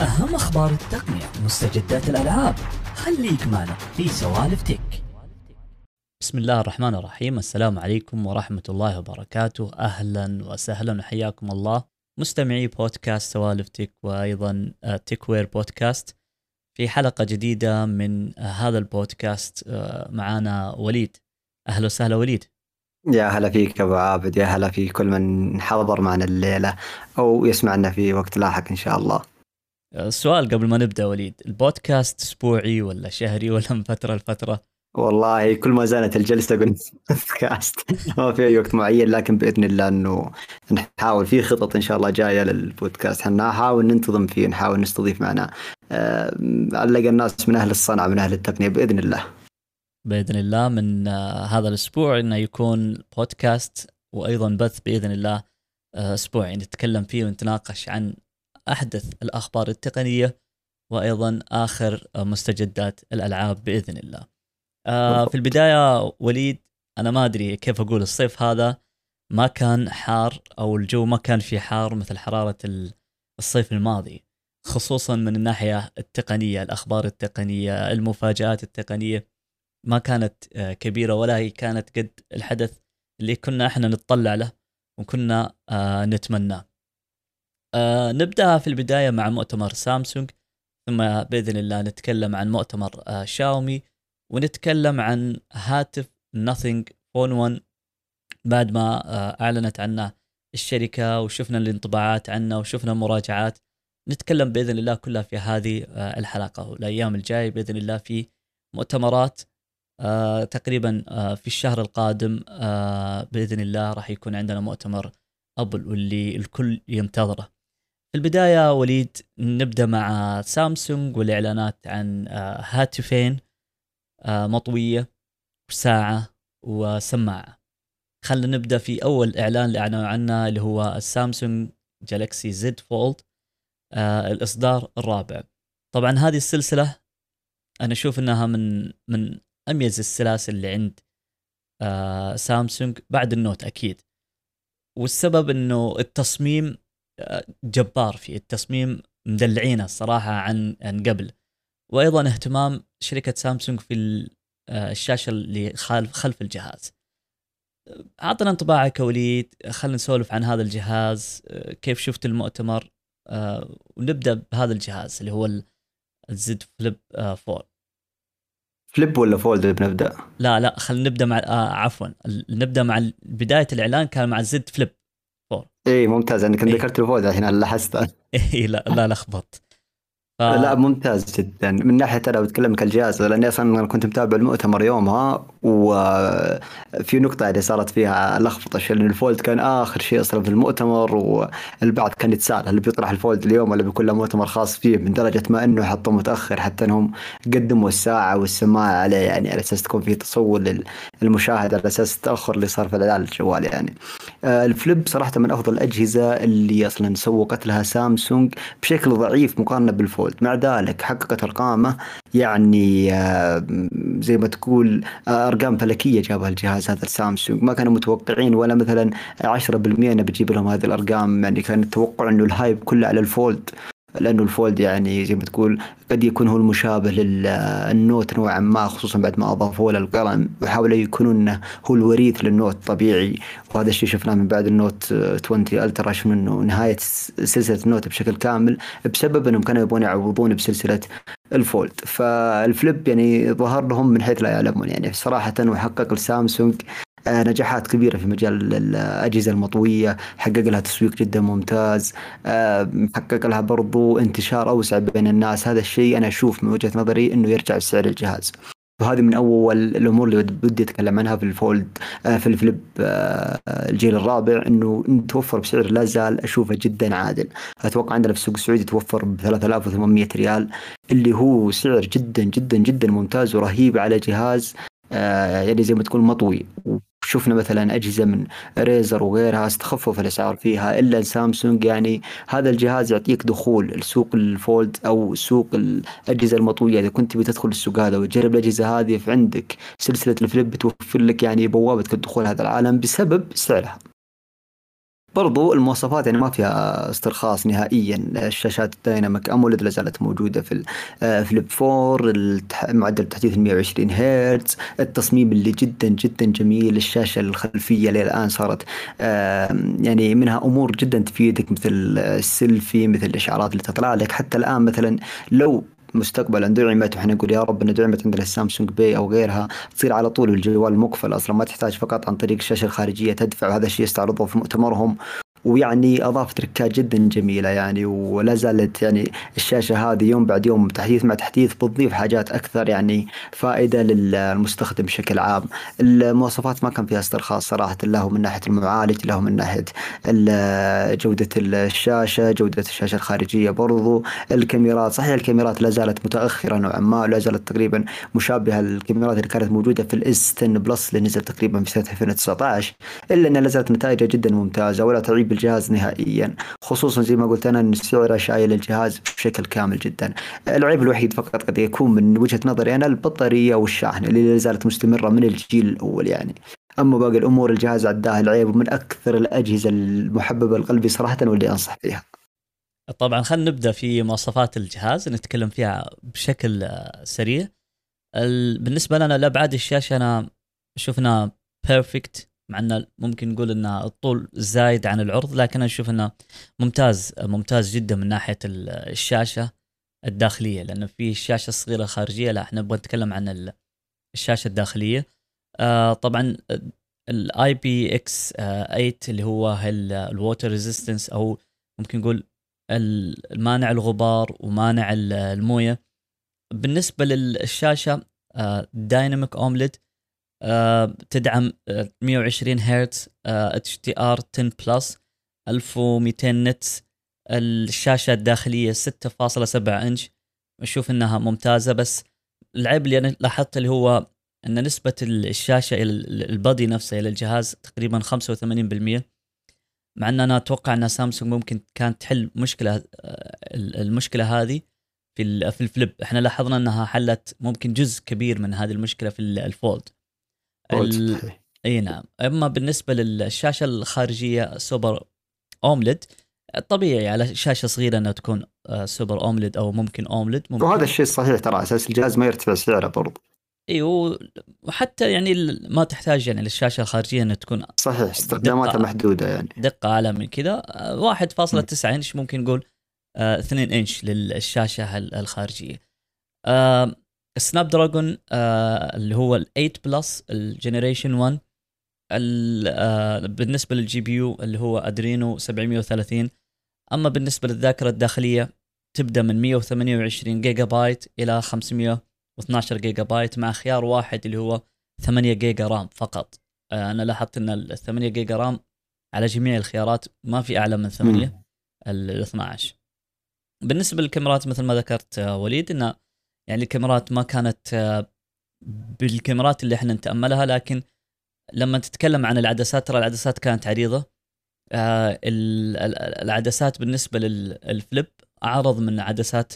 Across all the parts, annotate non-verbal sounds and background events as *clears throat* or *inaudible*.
أهم أخبار التقنية ومستجدات الألعاب. خليك معنا في سوالف تك. بسم الله الرحمن الرحيم. السلام عليكم ورحمة الله وبركاته. أهلا وسهلا وحياكم الله. مستمعي بودكاست سوالف تك وأيضا آه، تك وير بودكاست. في حلقة جديدة من آه، هذا البودكاست آه، معانا وليد. أهلا وسهلا وليد. يا هلا فيك أبو عابد يا هلا في كل من حضر معنا الليلة أو يسمعنا في وقت لاحق إن شاء الله. السؤال قبل ما نبدأ وليد البودكاست أسبوعي ولا شهري ولا من فترة لفترة؟ والله كل ما زالت الجلسة أقول بودكاست ما في وقت معين لكن بإذن الله إنه نحاول في خطط إن شاء الله جاية للبودكاست إحنا نحاول ننتظم فيه نحاول نستضيف معنا أه علق الناس من أهل الصنعه من أهل التقنية بإذن الله. بإذن الله من آه، هذا الأسبوع إنه يكون بودكاست وأيضا بث بإذن الله آه، اسبوعي نتكلم فيه ونتناقش عن أحدث الأخبار التقنية وأيضا آخر آه، مستجدات الألعاب بإذن الله. في البداية وليد أنا ما أدري كيف أقول الصيف هذا ما كان حار أو الجو ما كان في حار مثل حرارة الصيف الماضي خصوصا من الناحية التقنية الأخبار التقنية المفاجآت التقنية ما كانت آه، كبيرة ولا هي كانت قد الحدث اللي كنا إحنا نتطلع له وكنا آه، نتمناه. آه، نبدأ في البداية مع مؤتمر سامسونج ثم بإذن الله نتكلم عن مؤتمر شاومي ونتكلم عن هاتف نثينج فون 1 بعد ما أعلنت عنه الشركة وشفنا الانطباعات عنه وشفنا المراجعات نتكلم بإذن الله كلها في هذه الحلقة والايام الجاية بإذن الله في مؤتمرات آه تقريبا آه في الشهر القادم آه بإذن الله راح يكون عندنا مؤتمر أبل واللي الكل ينتظره. في البداية وليد نبدأ مع سامسونج والإعلانات عن آه هاتفين آه مطوية وساعة وسماعة. خلينا نبدأ في أول إعلان اللي أعلنوا عنه اللي هو السامسونج جالكسي زد فولد آه الإصدار الرابع. طبعا هذه السلسلة أنا أشوف إنها من من أميز السلاسل اللي عند سامسونج بعد النوت أكيد والسبب إنه التصميم جبار فيه التصميم مدلعينه الصراحة عن عن قبل. وأيضا اهتمام شركة سامسونج في آه الشاشة اللي خلف خلف الجهاز. أعطنا انطباعك وليد خلينا نسولف عن هذا الجهاز آه، كيف شفت المؤتمر آه، ونبدأ بهذا الجهاز اللي هو ال Z Flip 4 Flip ولا Fold بنبدأ؟ لا لا خلينا نبدأ مع آه عفوا نبدأ مع بداية الإعلان كان مع Z Flip. 4 اي ممتاز انك إيه؟ ذكرت ال Fold الحين لاحظت *laughs* اي لا لا لخبطت ف... لا ممتاز جدا. من ناحية أنا بتكلم كالجهاز لأني أصلا كنت متابع المؤتمر يومها وفي نقطة يعني صارت فيها لخبطة لأن ال Fold كان آخر شيء أصلا في المؤتمر والبعض كان يتساءل هل بيطرح ال Fold اليوم ولا بيكون له مؤتمر خاص فيه من درجه ما إنه حطوه متأخر حتى إنهم قدموا الساعة والسماعة عليه يعني على أساس تكون في تصور للمشاهد على أساس التأخر اللي صار في الاعلان الجوال يعني. آه، ال Flip صراحة من أفضل الأجهزة اللي أصلا سوقت لها سامسونج بشكل ضعيف مقارنة بال Fold. Fold مع ذلك حققت أرقامه يعني آه، زي ما تقول آه، أرقام فلكية جابها الجهاز هذا السامسونج. ما كانوا متوقعين ولا مثلا 10% انه بتجيب لهم هذه الأرقام. يعني كان التوقع إنه ال hype كله على ال Fold. لأنه ال Fold يعني زي ما تقول قد يكون هو المشابه لل Note نوعا ما خصوصا بعد ما اضافوا له القلم. وحاولوا يكونون هو الوريث لل Note طبيعي. وهذا الشيء شفناه من بعد ال Note 20 Ultra شفنا إنه نهاية سلسلة ال Note بشكل كامل بسبب إنهم كانوا يبغون يعوضون بسلسلة ال Fold. فال Flip يعني ظهر لهم من حيث لا يعلمون. يعني صراحة وحقق السامسونج آه، نجاحات كبيرة في مجال الأجهزة المطوية حقق لها تسويق جدا ممتاز آه، حقق لها برضو انتشار أوسع بين الناس. هذا الشيء أنا أشوف من وجهة نظري أنه يرجع بسعر الجهاز. وهذه من أول الأمور اللي بدي أتكلم عنها في الفولد آه، في الفليب الجيل الرابع إنه توفر بسعر لا زال أشوفه جدا عادل. أتوقع عندنا في السوق السعودي توفر ب 3800 ريال اللي هو سعر جدا جدا جدا ممتاز ورهيب على جهاز يعني زي ما تقول مطوي. شفنا مثلا أجهزة من Razr وغيرها استخفف الأسعار فيها إلا سامسونج يعني هذا الجهاز يعطيك دخول السوق ال Fold أو سوق الأجهزة المطوية. إذا كنت بتدخل السوق هذا وتجرب الأجهزة هذه فعندك سلسلة ال Flip بتوفر لك يعني بوابة الدخول هذا العالم بسبب سعرها. برضو المواصفات يعني ما فيها استرخاص نهائيا. الشاشات ال Dynamic AMOLED لا زالت موجودة في ال Flip 4 التح- معدل التحديث 120 هرتز. التصميم اللي جدا جدا جميل. الشاشة الخلفية للان صارت آم، يعني منها أمور جدا تفيدك مثل السيلفي مثل الإشعارات اللي تطلع لك. حتى الآن مثلا لو مستقبلا دعمت وإحنا نقول يا رب انها دعمت عندنا ال Samsung Pay أو غيرها تصير على طول الجوال مقفل أصلا ما تحتاج فقط عن طريق الشاشة الخارجية تدفع وهذا الشيء استعرضوه في مؤتمرهم. ويعني اضاف تركات جدا جميلة يعني ولا زالت يعني الشاشة هذه يوم بعد يوم تحديث مع تحديث بتضيف حاجات أكثر يعني فائدة للمستخدم بشكل عام. المواصفات ما كان فيها استرخاص صراحة له من ناحية المعالج له من ناحية جودة الشاشة، جودة الشاشة الخارجية برضو، الكاميرات صحيح الكاميرات لا زالت متأخرة نوعا ما لا زالت تقريبا مشابهة للكاميرات اللي كانت موجودة في ال S 10 Plus اللي نزل تقريبا في سنة 2019 إلا إنها لا زالت نتائجها جدا ممتازة ولا تعيب الجهاز نهائيا خصوصا زي ما قلت أنا إن سعره شايل الجهاز بشكل كامل جدا. العيب الوحيد فقط قد يكون من وجهة نظري أنا البطارية والشاحن اللي لا زالت مستمرة من الجيل الأول يعني. أما باقي الأمور الجهاز عداه العيب ومن أكثر الأجهزة المحببة لقلبي صراحة واللي أنصح فيها. طبعا خلينا نبدأ في مواصفات الجهاز نتكلم فيها بشكل سريع. ال- بالنسبة لنا لأبعاد الشاشة أنا شفنا بيرفكت مع ان ممكن نقول ان الطول زايد عن العرض لكن أنا أشوف إنه ممتاز ممتاز جدا من ناحية ال- الشاشة الداخلية لأن في الشاشه الصغيره الخارجيه لا إحنا نبغى نتكلم عن ال- الشاشة الداخلية. آه طبعا ال IPX 8 اللي هو ال water resistance أو ممكن نقول ال- المانع الغبار ومانع ال- الموية. بالنسبة للشاشة Dynamic AMOLED تدعم آه، 120 هرتز HDR 10 Plus 1200 nits. الشاشة الداخلية 6.7 إنش. أشوف إنها ممتازة بس العيب اللي أنا لاحظته اللي هو إن نسبة الشاشة إلى ال- ال body نفسه إلى الجهاز تقريبا 85% مع إن أنا أتوقع إن سامسونج ممكن كانت تحل مشكلة آه، المشكلة هذه في في ال Flip. إحنا لاحظنا إنها حلت ممكن جزء كبير من هذه المشكلة في ال- ال Fold. ال- صحيح. إي نعم. أما بالنسبة للشاشة الخارجية سوبر AMOLED طبيعي على شاشة صغيرة إنها تكون آه، Super AMOLED أو ممكن AMOLED ممكن. وهذا الشيء الصحيح ترى أساس الجهاز ما يرتفع سعره برضو. أيوه وحتى يعني ال- ما تحتاج يعني للشاشة الخارجية إنها تكون صحيح استخداماتها دقة. محدودة يعني. دقة اعلى من كذا. آه، 1.9 إنش ممكن نقول آه، 2 إنش للشاشة ال- الخارجية. آه، Snapdragon آه، اللي هو ال 8 Plus ال Generation 1 ال- آه، بالنسبة لل GPU اللي هو Adreno 730 أما بالنسبة للذاكرة الداخلية تبدأ من 128 جيجا بايت إلى 512 جيجا بايت مع خيار واحد اللي هو 8 جيجا RAM فقط. آه، أنا لاحظت إن ال 8 جيجا RAM على جميع الخيارات ما في أعلى من 8 مم. ال 12 بالنسبة للكاميرات مثل ما ذكرت آه، وليد إن يعني الكاميرات ما كانت آه، بالكاميرات اللي إحنا نتأملها لكن لما تتكلم عن العدسات ترى العدسات كانت عريضة. آه، ال- ال- العدسات بالنسبة لل Flip أعرض من عدسات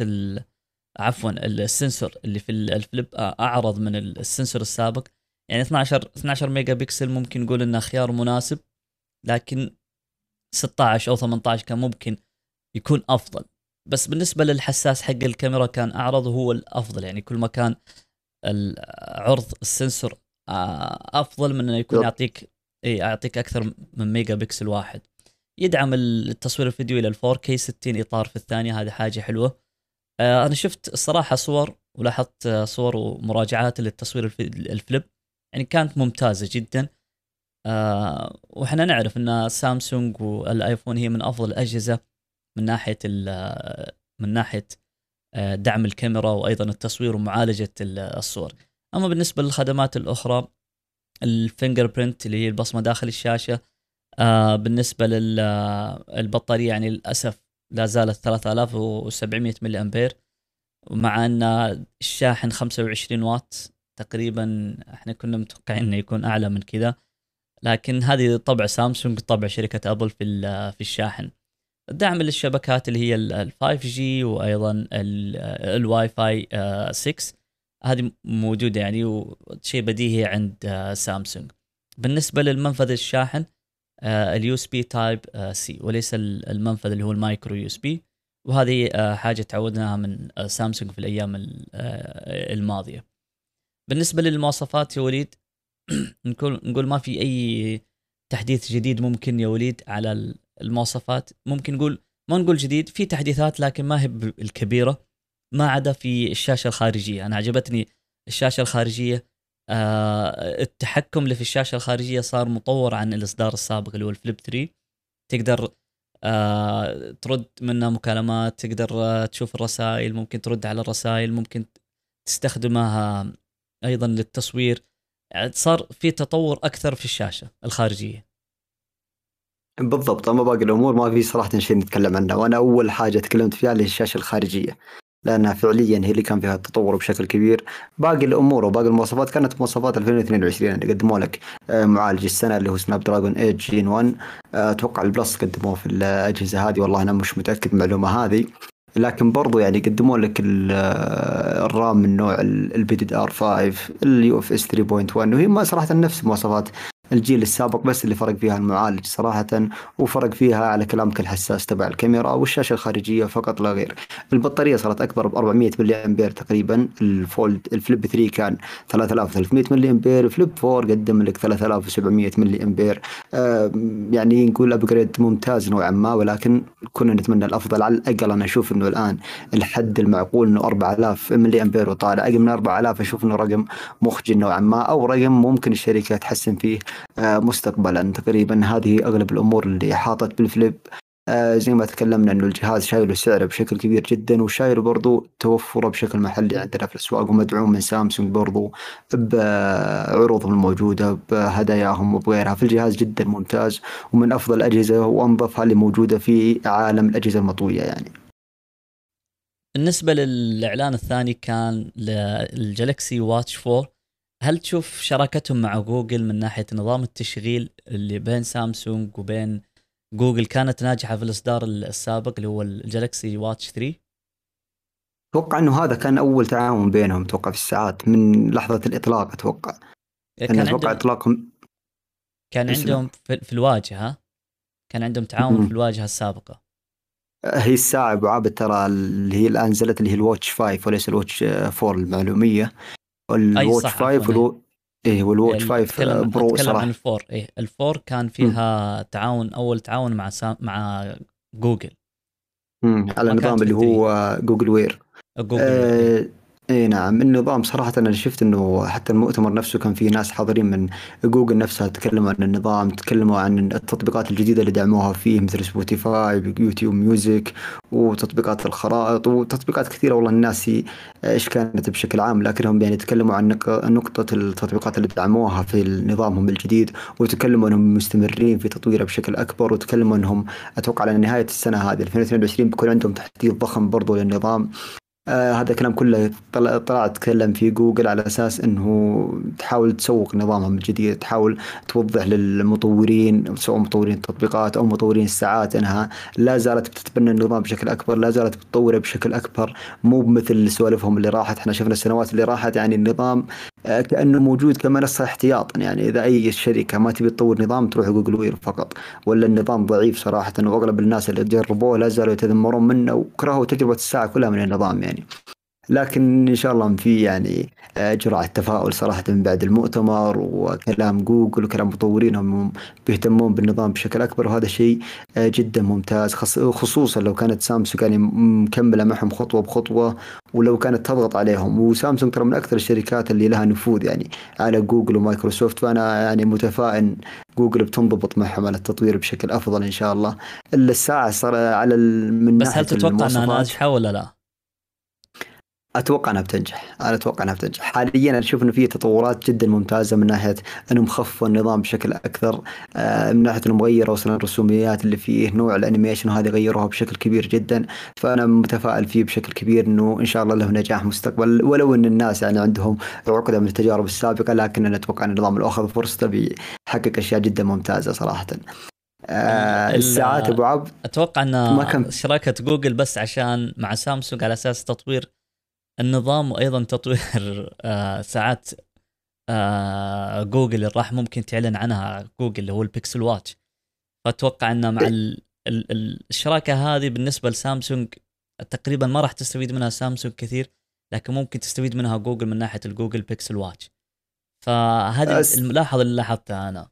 عفوا ال sensor اللي في ال- ال Flip آه، أعرض من ال- ال sensor السابق. يعني 12 12 ميجا بكسل ممكن نقول إنه خيار مناسب لكن 16 أو 18 كان ممكن يكون أفضل. بس بالنسبة للحساس حق الكاميرا كان اعرض هو الأفضل يعني كل ما كان عرض ال sensor آه، أفضل من إنه يكون. يعطيك إي يعطيك أكثر من ميجا بكسل واحد. يدعم التصوير الفيديو إلى 4K 60 إطار في الثانية هذه حاجة حلوة. آه، أنا شفت الصراحه صور ولاحظت صور ومراجعات للتصوير الف- ال Flip يعني كانت ممتازة جدا. آه، وإحنا نعرف إن سامسونج والآيفون هي من أفضل الأجهزة. من ناحية من ناحية آه، دعم الكاميرا وأيضا التصوير ومعالجة ال- الصور. أما بالنسبة للخدمات الأخرى ال fingerprint اللي هي البصمة داخل الشاشة آه، بالنسبة للبطاريه يعني للأسف لا زالت 3700 ملي امبير ومع أن الشاحن 25 واط تقريبا إحنا كنا متوقعين إنه يكون أعلى من كذا لكن هذه طبع سامسونج طبع شركة أبل في في الشاحن. دعم للشبكات اللي هي ال 5G وأيضا ال- الواي فاي آه، 6 هذه موجودة يعني وشيء بديهي عند آه، سامسونج بالنسبة للمنفذ الشاحن ال USB Type-C وليس ال- المنفذ اللي هو ال Micro USB وهذه آه، حاجة تعودناها من آه، سامسونج في الأيام ال- آه، الماضية. بالنسبة للمواصفات يا وليد *clears throat* نقول ما في أي تحديث جديد ممكن يا وليد على المواصفات. ممكن نقول ما نقول جديد في تحديثات لكن ما هي الكبيرة. ما عدا في الشاشة الخارجية. أنا عجبتني الشاشة الخارجية آه التحكم اللي في الشاشة الخارجية صار مطور عن الإصدار السابق اللي هو الفليب 3 تقدر آه ترد منها مكالمات تقدر آه تشوف الرسائل ممكن ترد على الرسائل ممكن تستخدمها أيضا للتصوير. صار في تطور أكثر في الشاشة الخارجية. بالضبط أما باقي الأمور ما في صراحة شيء نتكلم عنه وأنا أول حاجة تكلمت فيها اللي هي الشاشة الخارجية لأنها فعليا هي اللي كان فيها التطور بشكل كبير. باقي الأمور وباقي المواصفات كانت مواصفات 2022 اللي قدموا لك آه، معالج السنة اللي هو Snapdragon 8 Gen 1 آه، أتوقع ال Plus قدموه في الأجهزة هذه والله أنا مش متأكد من المعلومة هذه. لكن برضو يعني قدموا لك آه، الرام من نوع LPDDR 5 ال UFS 3.1 وهي ما صراحة نفس مواصفات الجيل السابق بس اللي فرق فيها المعالج صراحة وفرق فيها على كلامك الحساس تبع الكاميرا والشاشة الخارجية فقط لا غير. البطارية صارت أكبر ب 400 ملي أمبير تقريبا. ال Fold ال Flip 3 كان 3300 ملي أمبير. ال Flip 4 قدم لك 3700 ملي أمبير. يعني نقول أبجريد ممتاز نوعا ما ولكن كنا نتمنى الأفضل. على الأقل أنا أشوف أنه الآن الحد المعقول أنه 4000 ملي أمبير وطالع. أقل من 4000 أشوف أنه رقم مخجل نوعا ما أو رقم ممكن الشركة تحسن فيه مستقبلا. تقريبا هذه أغلب الأمور اللي حاطت بالفليب. آه، زي ما تكلمنا إنه الجهاز شايله سعره بشكل كبير جدا وشايله برضو توفره بشكل محلي. عندنا في الأسواق ومدعوم من سامسونج برضو بعروضهم الموجودة بهداياهم وبغيرها. فالجهاز جدا ممتاز ومن أفضل الأجهزة وأنظفها اللي موجودة في عالم الأجهزة المطوية يعني. بالنسبة للإعلان الثاني كان لل Galaxy Watch 4 هل تشوف شراكتهم مع جوجل من ناحية نظام التشغيل اللي بين سامسونج وبين جوجل كانت ناجحة في الإصدار السابق اللي هو ال Galaxy Watch 3 أتوقع إنه هذا كان أول تعاون بينهم أتوقع في الساعات من لحظة الإطلاق أتوقع. كان أنا أتوقع عندهم إطلاقهم كان. عندهم في, الواجهة كان عندهم تعاون. في الواجهة السابقة. هي الساعة أبو عابد ترى اللي هي الآن نزلت اللي هي ال Watch 5 وليس ال Watch 4 للمعلومية. وال Watch صح، 5 عفواً، والو... إيه. وال Watch ال- 5 أتكلم, Pro أتكلم عن ال four إيه. ال four كان فيها تعاون أول تعاون مع سام مع جوجل مم. على النظام اللي هو Google Wear جوجل إيه. آه اي نعم النظام صراحة أنا شفت إنه حتى المؤتمر نفسه كان فيه ناس حاضرين من جوجل نفسها تكلموا عن النظام تكلموا عن التطبيقات الجديدة اللي دعموها فيه مثل Spotify YouTube Music وتطبيقات الخرائط وتطبيقات كثيرة والله الناس إيش كانت بشكل عام لكنهم يعني تكلموا عن نق- نقطة التطبيقات اللي دعموها في نظامهم الجديد وتكلموا إنهم مستمرين في تطويره بشكل أكبر وتكلموا إنهم أتوقع على نهاية السنة هذه 2022 بيكون عندهم تحديث ضخم برضو للنظام. آه هذا الكلام كله طلع طلع اتكلم في جوجل على أساس إنه تحاول تسوق نظامهم الجديد تحاول توضح للمطورين سواء مطورين التطبيقات أو مطورين الساعات إنها لا زالت بتتبنى النظام بشكل أكبر لا زالت بتطوره بشكل أكبر. مو بمثل سوالفهم اللي راحت إحنا شفنا السنوات اللي راحت يعني النظام آه كأنه موجود كمنصه احتياطا يعني إذا أي شركة ما تبي تطور نظام تروح Google Wear فقط. ولا النظام ضعيف صراحة وأغلب الناس اللي جربوه لا زالوا يتذمرون منه وكرهوا تجربة الساعة كلها من النظام يعني. لكن إن شاء الله في يعني جرعة تفاؤل صراحة من بعد المؤتمر وكلام جوجل وكلام مطورين هم بيهتمون بالنظام بشكل أكبر وهذا شيء جدا ممتاز خص- خصوصا لو كانت سامسونج يعني مكملة معهم خطوة بخطوة ولو كانت تضغط عليهم. وسامسونج ترى من أكثر الشركات اللي لها نفوذ يعني على جوجل ومايكروسوفت فأنا يعني متفائل جوجل بتنضبط معهم على التطوير بشكل أفضل إن شاء الله. إلا الساعة صار على ال- من بس هل تتوقع إنها ناجحة ولا لا؟ أتوقع إنها بتنجح. أنا أتوقع إنها بتنجح. حاليا أشوف إنه في تطورات جدا ممتازة من ناحية إنهم خفوا النظام بشكل أكثر آه، من ناحية إنهم غيروا أصلا الرسوميات اللي فيه نوع ال animation وهذه غيروها بشكل كبير جدا. فأنا متفائل فيه بشكل كبير إنه إن شاء الله له نجاح مستقبل. ولو إن الناس يعني عندهم عقدة من التجارب السابقة لكن أنا أتوقع إن النظام اخذ فرصته بيحقق أشياء جدا ممتازة صراحة. آه ال- الساعات أبو عبد؟ أتوقع ما ان كان- شراكة جوجل بس عشان مع سامسونج على أساس تطوير النظام وأيضا تطوير آه، ساعات آه، جوجل اللي راح ممكن تعلن عنها جوجل اللي هو ال Pixel Watch. فأتوقع إنه مع ال ال ال الشراكة هذه بالنسبة لسامسونج تقريبا ما راح تستفيد منها سامسونج كثير لكن ممكن تستفيد منها جوجل من ناحية ال Google Pixel Watch. فهذه أس- الملاحظة اللي لاحظتها أنا.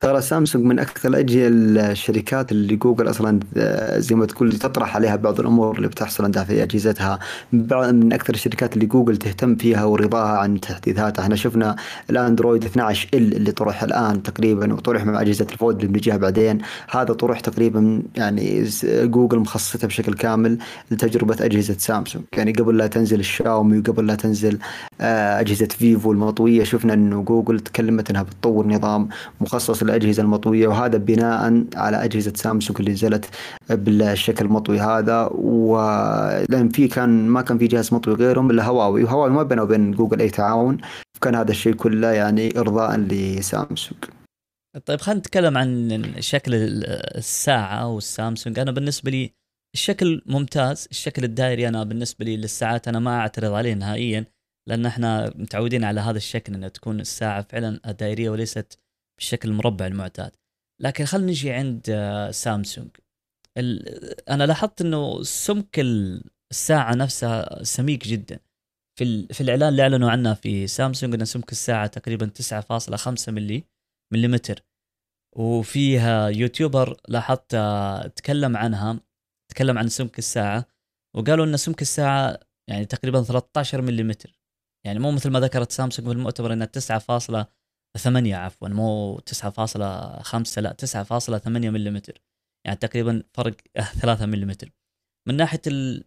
ترى سامسونج من أكثر الأجهزة الشركات اللي جوجل أصلا آه، زي ما تقول تطرح عليها بعض الأمور اللي بتحصل عندها في أجهزتها. من أكثر الشركات اللي جوجل تهتم فيها ورضاها عن تحديثاتها. إحنا شفنا الأندرويد 12L اللي طرح الآن تقريبا وطرح مع أجهزة ال Fold اللي بنجيها بعدين. هذا طرح تقريبا يعني جوجل مخصصته بشكل كامل لتجربة أجهزة سامسونج. يعني قبل لا تنزل الشاومي وقبل لا تنزل آه، أجهزة فيفو المطوية شفنا إنه جوجل تكلمت إنها بتطور نظام مخصص للاجهزه المطوية وهذا بناء على أجهزة سامسونج اللي نزلت بالشكل المطوي هذا. ولان في كان ما كان في جهاز مطوي غيرهم إلا هواوي. وهواوي ما بينه وبين جوجل أي تعاون. كان هذا الشيء كله يعني ارضاء لسامسونج. طيب خلينا نتكلم عن شكل ال- الساعة والسامسونج. أنا بالنسبة لي الشكل ممتاز الشكل الدائري أنا بالنسبة لي للساعات أنا ما أعترض عليه نهائيا لأن إحنا متعودين على هذا الشكل ان تكون الساعة فعلا دائرية وليست بالشكل المربع المعتاد. لكن خلينا نجي عند آه، سامسونج. أنا لاحظت إنه سمك ال- الساعة نفسها سميك جدا. في في الإعلان اللي أعلنوا عنه في سامسونج إن سمك الساعة تقريبا 9.5 ملي مليمتر. وفيها يوتيوبر لاحظت آه، تكلم عنها تكلم عن سمك الساعة وقالوا إن سمك الساعة يعني تقريبا 13 ملم يعني مو مثل ما ذكرت سامسونج في المؤتمر إنها 9.8 عفوا مو 9.5 لا 9.8 ملم يعني تقريبا فرق *laughs* 3 ملم من ناحية ال-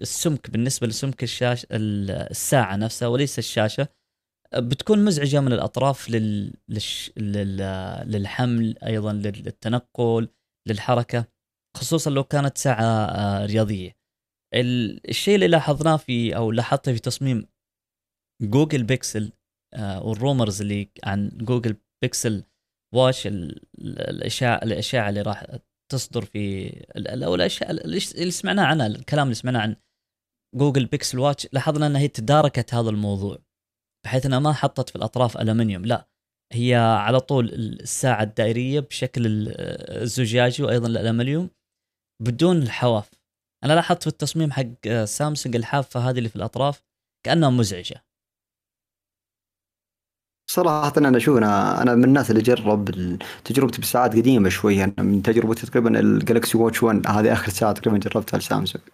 السمك بالنسبة لسمك الشاشه الساعة نفسها وليس الشاشة بتكون مزعجة من الأطراف لل... للحمل أيضا للتنقل للحركة خصوصا لو كانت ساعة آه، رياضية. ال- الشيء اللي لاحظناه في أو لاحظته في تصميم Google Pixel وال rumors اللي عن جوجل بيكسل ال- الاشاعه الاشاعه اللي راح تصدر في أو الأشياء اللي سمعناه عنها الكلام اللي سمعناه عن Google Pixel Watch لاحظنا إنها هي تداركت هذا الموضوع بحيث إنها ما حطت في الأطراف ألمنيوم لا هي على طول الساعة الدائرية بشكل ال- الزجاجي وأيضا الألمنيوم بدون الحواف. أنا لاحظت في التصميم حق آه، سامسونج الحافة هذه اللي في الأطراف كأنها مزعجة. صراحة أنا أشوف أنا أنا من الناس اللي جرب تجربتي بالساعات قديمة شوية أنا من تجربتي تقريبا الجالكسي واتش 1 هذه آخر ساعة تقريبا جربتها لسامسونج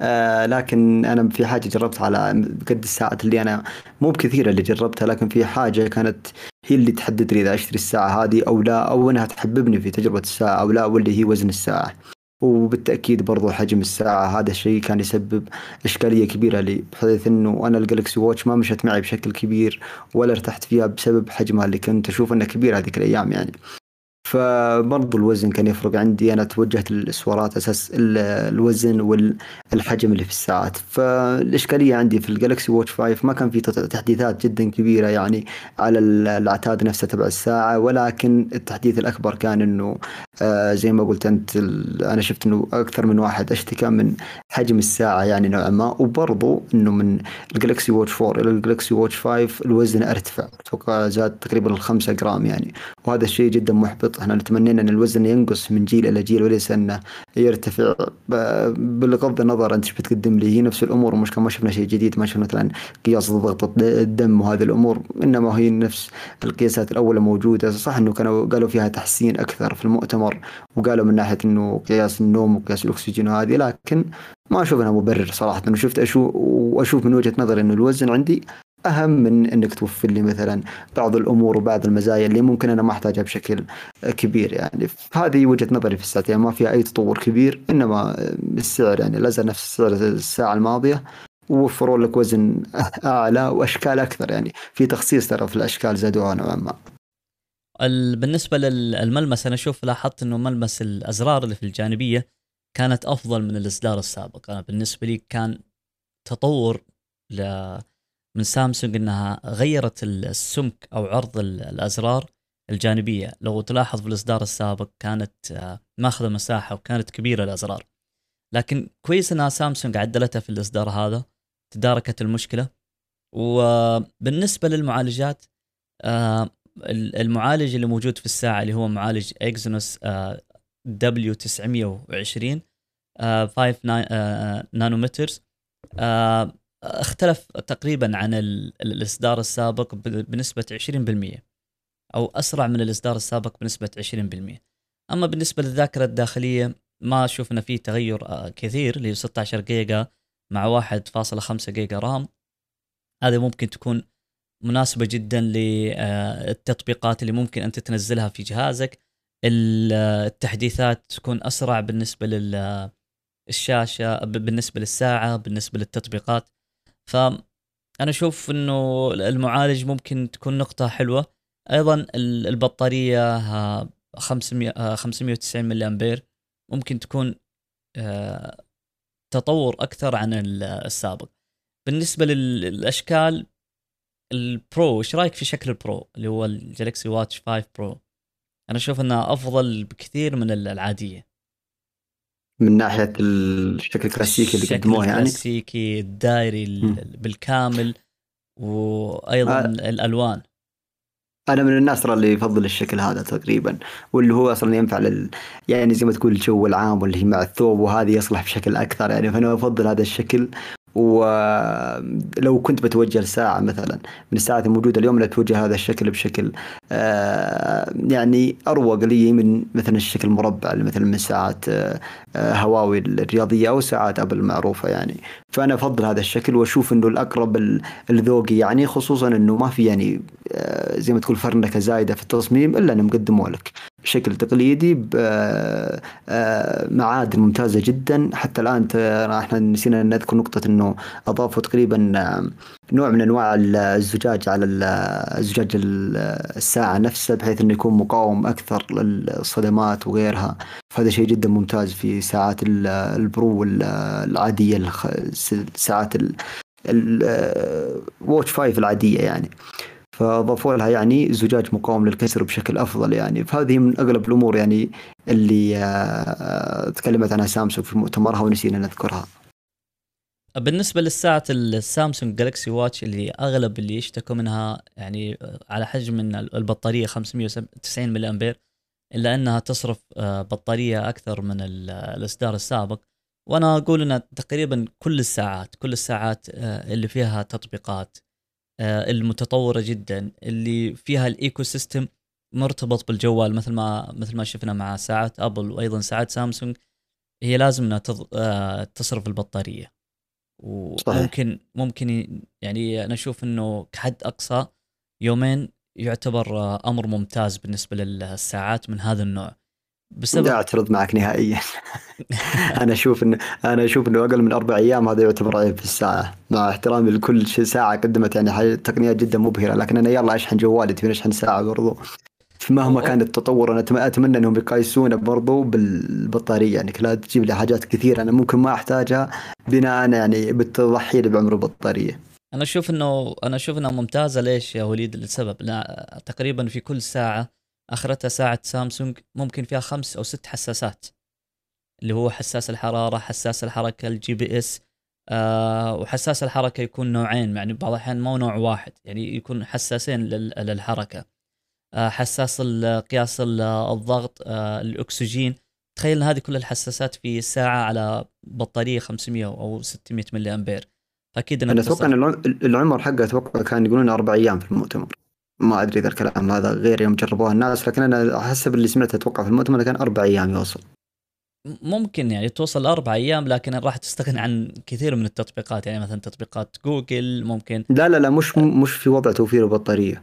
آه لكن أنا في حاجة جربتها على قد الساعات اللي أنا مو بكثيرة اللي جربتها لكن في حاجة كانت هي اللي تحدد لي إذا أشتري الساعة هذه أو لا أو إنها تحببني في تجربة الساعة أو لا واللي هي وزن الساعة. وبالتأكيد برضو حجم الساعة هذا الشيء كان يسبب إشكالية كبيرة لي بحيث إنه أنا ال Galaxy Watch ما مشت معي بشكل كبير ولا ارتحت فيها بسبب حجمها اللي كنت أشوف إنه كبير هذيك الأيام يعني. فبرضو الوزن كان يفرق عندي. أنا توجهت للإسوارات أساس ال- الوزن والحجم اللي في الساعات. فالإشكالية عندي في ال Galaxy Watch 5 ما كان في تحديثات جدا كبيرة يعني على ال- العتاد نفسه تبع الساعة. ولكن التحديث الأكبر كان إنه آه زي ما قلت أنت ال- أنا شفت إنه أكثر من واحد أشتكى من حجم الساعة يعني نوعا ما. وبرضو إنه من ال Galaxy Watch 4 إلى ال Galaxy Watch 5 الوزن أرتفع. أتوقع زاد تقريبا الخمسة جرام يعني. وهذا الشيء جدا محبط إحنا نتمنى أن الوزن ينقص من جيل إلى جيل وليس انه يرتفع. بغض النظر أنت إيش بتقدم لي؟ هي نفس الأمور مش ما شفنا شيء جديد ما شفنا مثلا قياس ضغط الد- الدم وهذه الأمور إنما هي نفس القياسات الأولى موجودة. صح إنه كانوا قالوا فيها تحسين أكثر في المؤتمر وقالوا من ناحية إنه قياس النوم وقياس الأكسجين وهذه لكن ما أشوف انها مبرر صراحة. أنا شفت أشوف وأشوف من وجهة نظري إنه الوزن عندي أهم من إنك توفر لي مثلا بعض الأمور وبعض المزايا اللي ممكن أنا ما أحتاجها بشكل كبير يعني. هذه وجهة نظري في الساعة يعني ما فيها أي تطور كبير إنما السعر يعني لا زال نفس سعر الساعة الماضية. ووفروا لك وزن أعلى وأشكال أكثر يعني. في تخصيص ترى في الأشكال زادوها نوعا ما. ال- بالنسبة للملمس أنا أشوف لاحظت إنه ملمس الأزرار اللي في الجانبية كانت أفضل من الإصدار السابق. أنا بالنسبة لي كان تطور ل من سامسونج إنها غيرت السمك أو عرض ال- الأزرار الجانبية. لو تلاحظ في الإصدار السابق كانت آه، ماخذة مساحة وكانت كبيرة الأزرار. لكن كويس إنها سامسونج عدلتها في الإصدار هذا تداركت المشكلة. وبالنسبة للمعالجات آه، المعالج اللي موجود في الساعة اللي هو معالج Exynos W920 5 nanometers اختلف تقريبا عن الإصدار السابق بنسبة 20% أو أسرع من الإصدار السابق بنسبة 20% أما بالنسبة للذاكرة الداخلية ما شفنا فيه تغير آه، كثير اللي 16 جيجا مع 1.5 جيجا رام. هذه ممكن تكون مناسبة جدا للتطبيقات اللي ممكن أنت تنزلها في جهازك. التحديثات تكون أسرع بالنسبة للشاشة بالنسبة للساعة بالنسبة للتطبيقات. فأنا أشوف أنه المعالج ممكن تكون نقطة حلوة. أيضا البطارية 500 590 ملي أمبير ممكن تكون آه، تطور أكثر عن السابق. بالنسبة للأشكال ال Pro إيش رأيك في شكل ال Pro؟ اللي هو ال Galaxy Watch 5 Pro أنا أشوف إنها أفضل بكثير من العادية. من ناحية الشكل الكلاسيكي اللي قدموه يعني. الكلاسيكي الدائري بالكامل وأيضا آه. الألوان. أنا من الناس ترى اللي يفضل الشكل هذا تقريبا واللي هو أصلا ينفع لل يعني زي ما تقول الجو العام واللي هي مع الثوب وهذه يصلح بشكل أكثر يعني فأنا أفضل هذا الشكل. ولو كنت بتوجه لساعة مثلا من الساعات الموجودة اليوم لا توجه هذا الشكل بشكل آه، يعني أروق لي من مثلا الشكل المربع مثلا من ساعات آه، هواوي الرياضية أو ساعات أبل المعروفة يعني. فأنا أفضل هذا الشكل وأشوف أنه الأقرب الذوقي يعني خصوصا أنه ما في يعني آه، زي ما تقول فرنكة زايدة في التصميم إلا أنهم قدموا لك بشكل تقليدي بمعادن ممتازة جدا. حتى الآن إحنا نسينا نذكر نقطة أنه انه أضافوا تقريبا نوع من أنواع الزجاج على الزجاج الساعة نفسها بحيث إنه يكون مقاوم أكثر للصدمات وغيرها. فهذا شيء جدا ممتاز في ساعات البرو العادية الساعات الواتش 5 العادية يعني. فأضافوا لها يعني زجاج مقاوم للكسر بشكل أفضل يعني. فهذه من أغلب الأمور يعني اللي آه، تكلمت عنها سامسونج في مؤتمرها ونسينا نذكرها. بالنسبة للساعة السامسونج جالكسي واتش اللي أغلب اللي يشتكوا منها يعني آه، على حجم من البطارية 590 ملي امبير إلا إنها تصرف آه، بطارية أكثر من الإصدار السابق. وأنا أقول إن تقريبا كل الساعات كل الساعات آه، اللي فيها تطبيقات المتطورة جدا اللي فيها ال ecosystem مرتبط بالجوال مثل ما مثل ما شفنا مع ساعة أبل وأيضا ساعات سامسونج هي لازم إنها تصرف البطارية. وممكن ممكن يعني أنا أشوف إنه كحد أقصى يومين يعتبر أمر ممتاز بالنسبة للساعات من هذا النوع. بسبب لا اعترض معك نهائيا. *laughs* أنا أشوف انه أنا أشوف إنه أقل من أربع أيام هذا يعتبر عيب في الساعة. مع احترامي لكل ساعة قدمت يعني تقنيات جدا مبهرة لكن أنا يلا أشحن جوالي تبي أشحن ساعة برضو. مهما كان التطور أنا أتمنى إنهم يقايسونه برضو بالبطارية. يعني لا تجيب لي حاجات كثيرة أنا ممكن ما أحتاجها بناء يعني بتضحي لي بعمر البطارية. أنا أشوف إنه أنا أشوف إنها ممتازة. ليش يا وليد؟ لسبب. لا تقريبا في كل ساعة أخرتها ساعة سامسونج ممكن فيها خمس أو ست حساسات. اللي هو حساس الحرارة حساس الحركة ال GPS آه وحساس الحركة يكون نوعين. يعني بعض الأحيان مو نوع واحد يعني يكون حساسين للحركة. حساس قياس الضغط آه، الأكسجين. تخيل هذه كل الحساسات في ساعة على بطارية 500 أو 600 ملي أمبير. فأكيد أنا أتوقع إن العمر حقه أتوقع كان يقولون أربع أيام في المؤتمر. ما أدري إذا الكلام هذا غير يوم جربوها الناس لكن أنا حسب اللي سمعته أتوقع في المؤتمر كان أربع أيام يوصل. ممكن يعني توصل أربع أيام لكن راح تستغني عن كثير من التطبيقات. يعني مثلا تطبيقات جوجل ممكن لا لا لا مش مش في وضع توفير البطارية.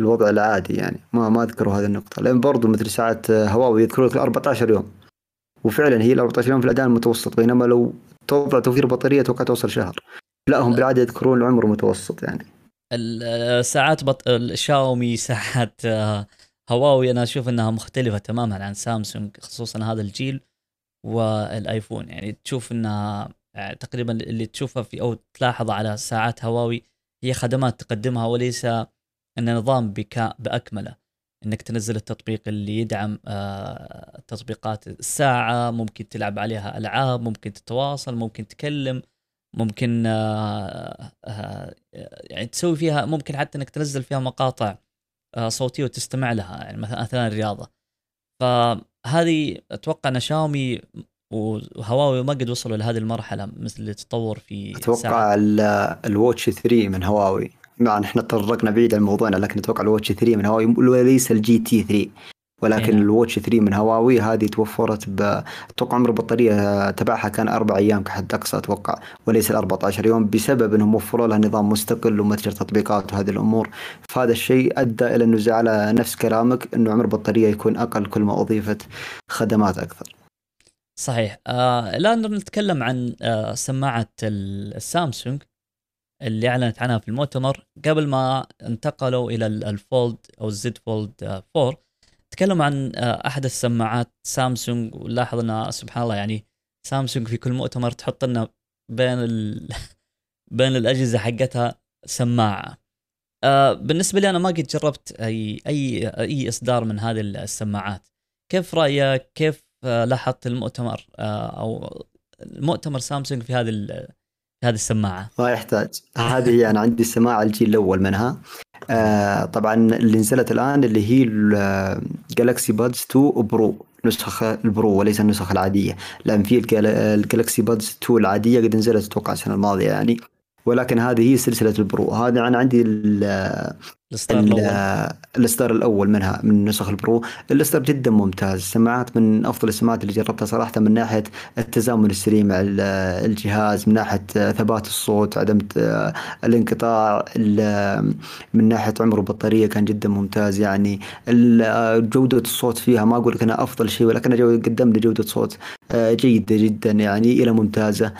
الوضع العادي يعني. ما ما أذكروا هذه النقطة. لأن برضو مثل ساعات هواوي يذكروا لك 14 يوم. وفعلا هي ال 14 يوم في الاداء المتوسط بينما لو توضع توفير بطارية أتوقع توصل شهر. لا هم بالعاده يذكرون العمر متوسط يعني. الساعات بط... الشاومي ساعات هواوي أنا أشوف إنها مختلفة تماما عن سامسونج خصوصا هذا الجيل والآيفون. يعني تشوف انها يعني تقريبا اللي تشوفها في أو تلاحظ على ساعات هواوي هي خدمات تقدمها وليس أن نظام بكاء بأكمله. إنك تنزل التطبيق اللي يدعم آه، تطبيقات الساعة ممكن تلعب عليها ألعاب ممكن تتواصل ممكن تكلم ممكن آه، آه، يعني تسوي فيها ممكن حتى إنك تنزل فيها مقاطع صوتية وتستمع لها يعني مثلا أثناء الرياضة. فهذه أتوقع أن شاومي وهواوي ما قد وصلوا لهذه المرحلة مثل التطور في أتوقع ال Watch 3 من هواوي. مع إحنا تطرقنا بعيد عن موضوعنا لكن أتوقع ال Watch 3 من هواوي وليس ال GT 3 ولكن إيه. ال Watch 3 من هواوي هذه توفرت ب أتوقع عمر البطارية تبعها كان أربع أيام كحد أقصى أتوقع وليس ال 14 يوم بسبب إنهم وفروا لها نظام مستقل ومتجر تطبيقات وهذه الأمور فهذا الشيء أدى إلى أنه على نفس كلامك إنه عمر البطارية يكون أقل كل ما أضيفت خدمات أكثر. صحيح آه الآن نتكلم عن آه سماعة السامسونج اللي أعلنت عنها في المؤتمر قبل ما انتقلوا إلى الفولد أو الزد فولد 4 تكلموا عن آه، احدث سماعات سامسونج. ولاحظ إن سبحان الله يعني سامسونج في كل مؤتمر تحط لنا بين ال... *laughs* بين الأجهزة حقتها سماعة. آه بالنسبة لي أنا ما قد جربت أي أي أي إصدار من هذه السماعات. كيف رأيك؟ كيف آه لاحظت المؤتمر؟ أو المؤتمر سامسونج في هذه هذه السماعة. ما يحتاج. هذه يعني عندي السماعه الجيل الأول منها. آه طبعا اللي نزلت الآن اللي هي ال Galaxy Buds 2 Pro نسخة ال Pro وليس النسخة العادية. لأن في ال Galaxy Buds 2 العادية قد نزلت أتوقع السنة الماضية يعني. ولكن هذه هي سلسلة ال Pro. هذا أنا عندي الإصدار الأول. الأول منها من نسخ ال Pro. الإصدار جدا ممتاز. السماعات من أفضل السماعات اللي جربتها صراحة من ناحية التزامن السريع مع الجهاز من ناحية ثبات الصوت عدم الانقطاع من ناحية عمر البطارية كان جدا ممتاز. يعني جودة الصوت فيها ما أقول لك إنها أفضل شيء ولكن قدم لي جوده صوت آه، جيدة جدا يعني إلى ممتازة.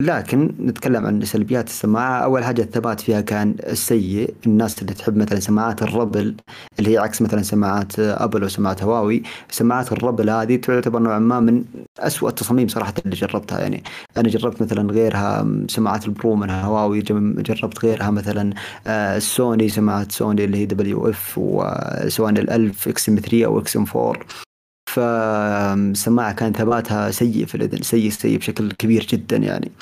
لكن نتكلم عن سلبيات السماعة. أول حاجة الثبات فيها كان سيء الناس اللي تحب مثلا سماعات الربل اللي هي عكس مثلا سماعات أبل وسماعات هواوي. سماعات الربل هذه تعتبر نوعا ما من أسوأ التصاميم صراحة اللي جربتها. يعني أنا جربت مثلا غيرها سماعات ال Pro من هواوي جربت غيرها مثلا السوني آه، سماعات سوني اللي هي WF وسواء الألف XM3 أو XM4 فالسماعة كان ثباتها سيء في الأذن سيء سيء بشكل كبير جدا يعني.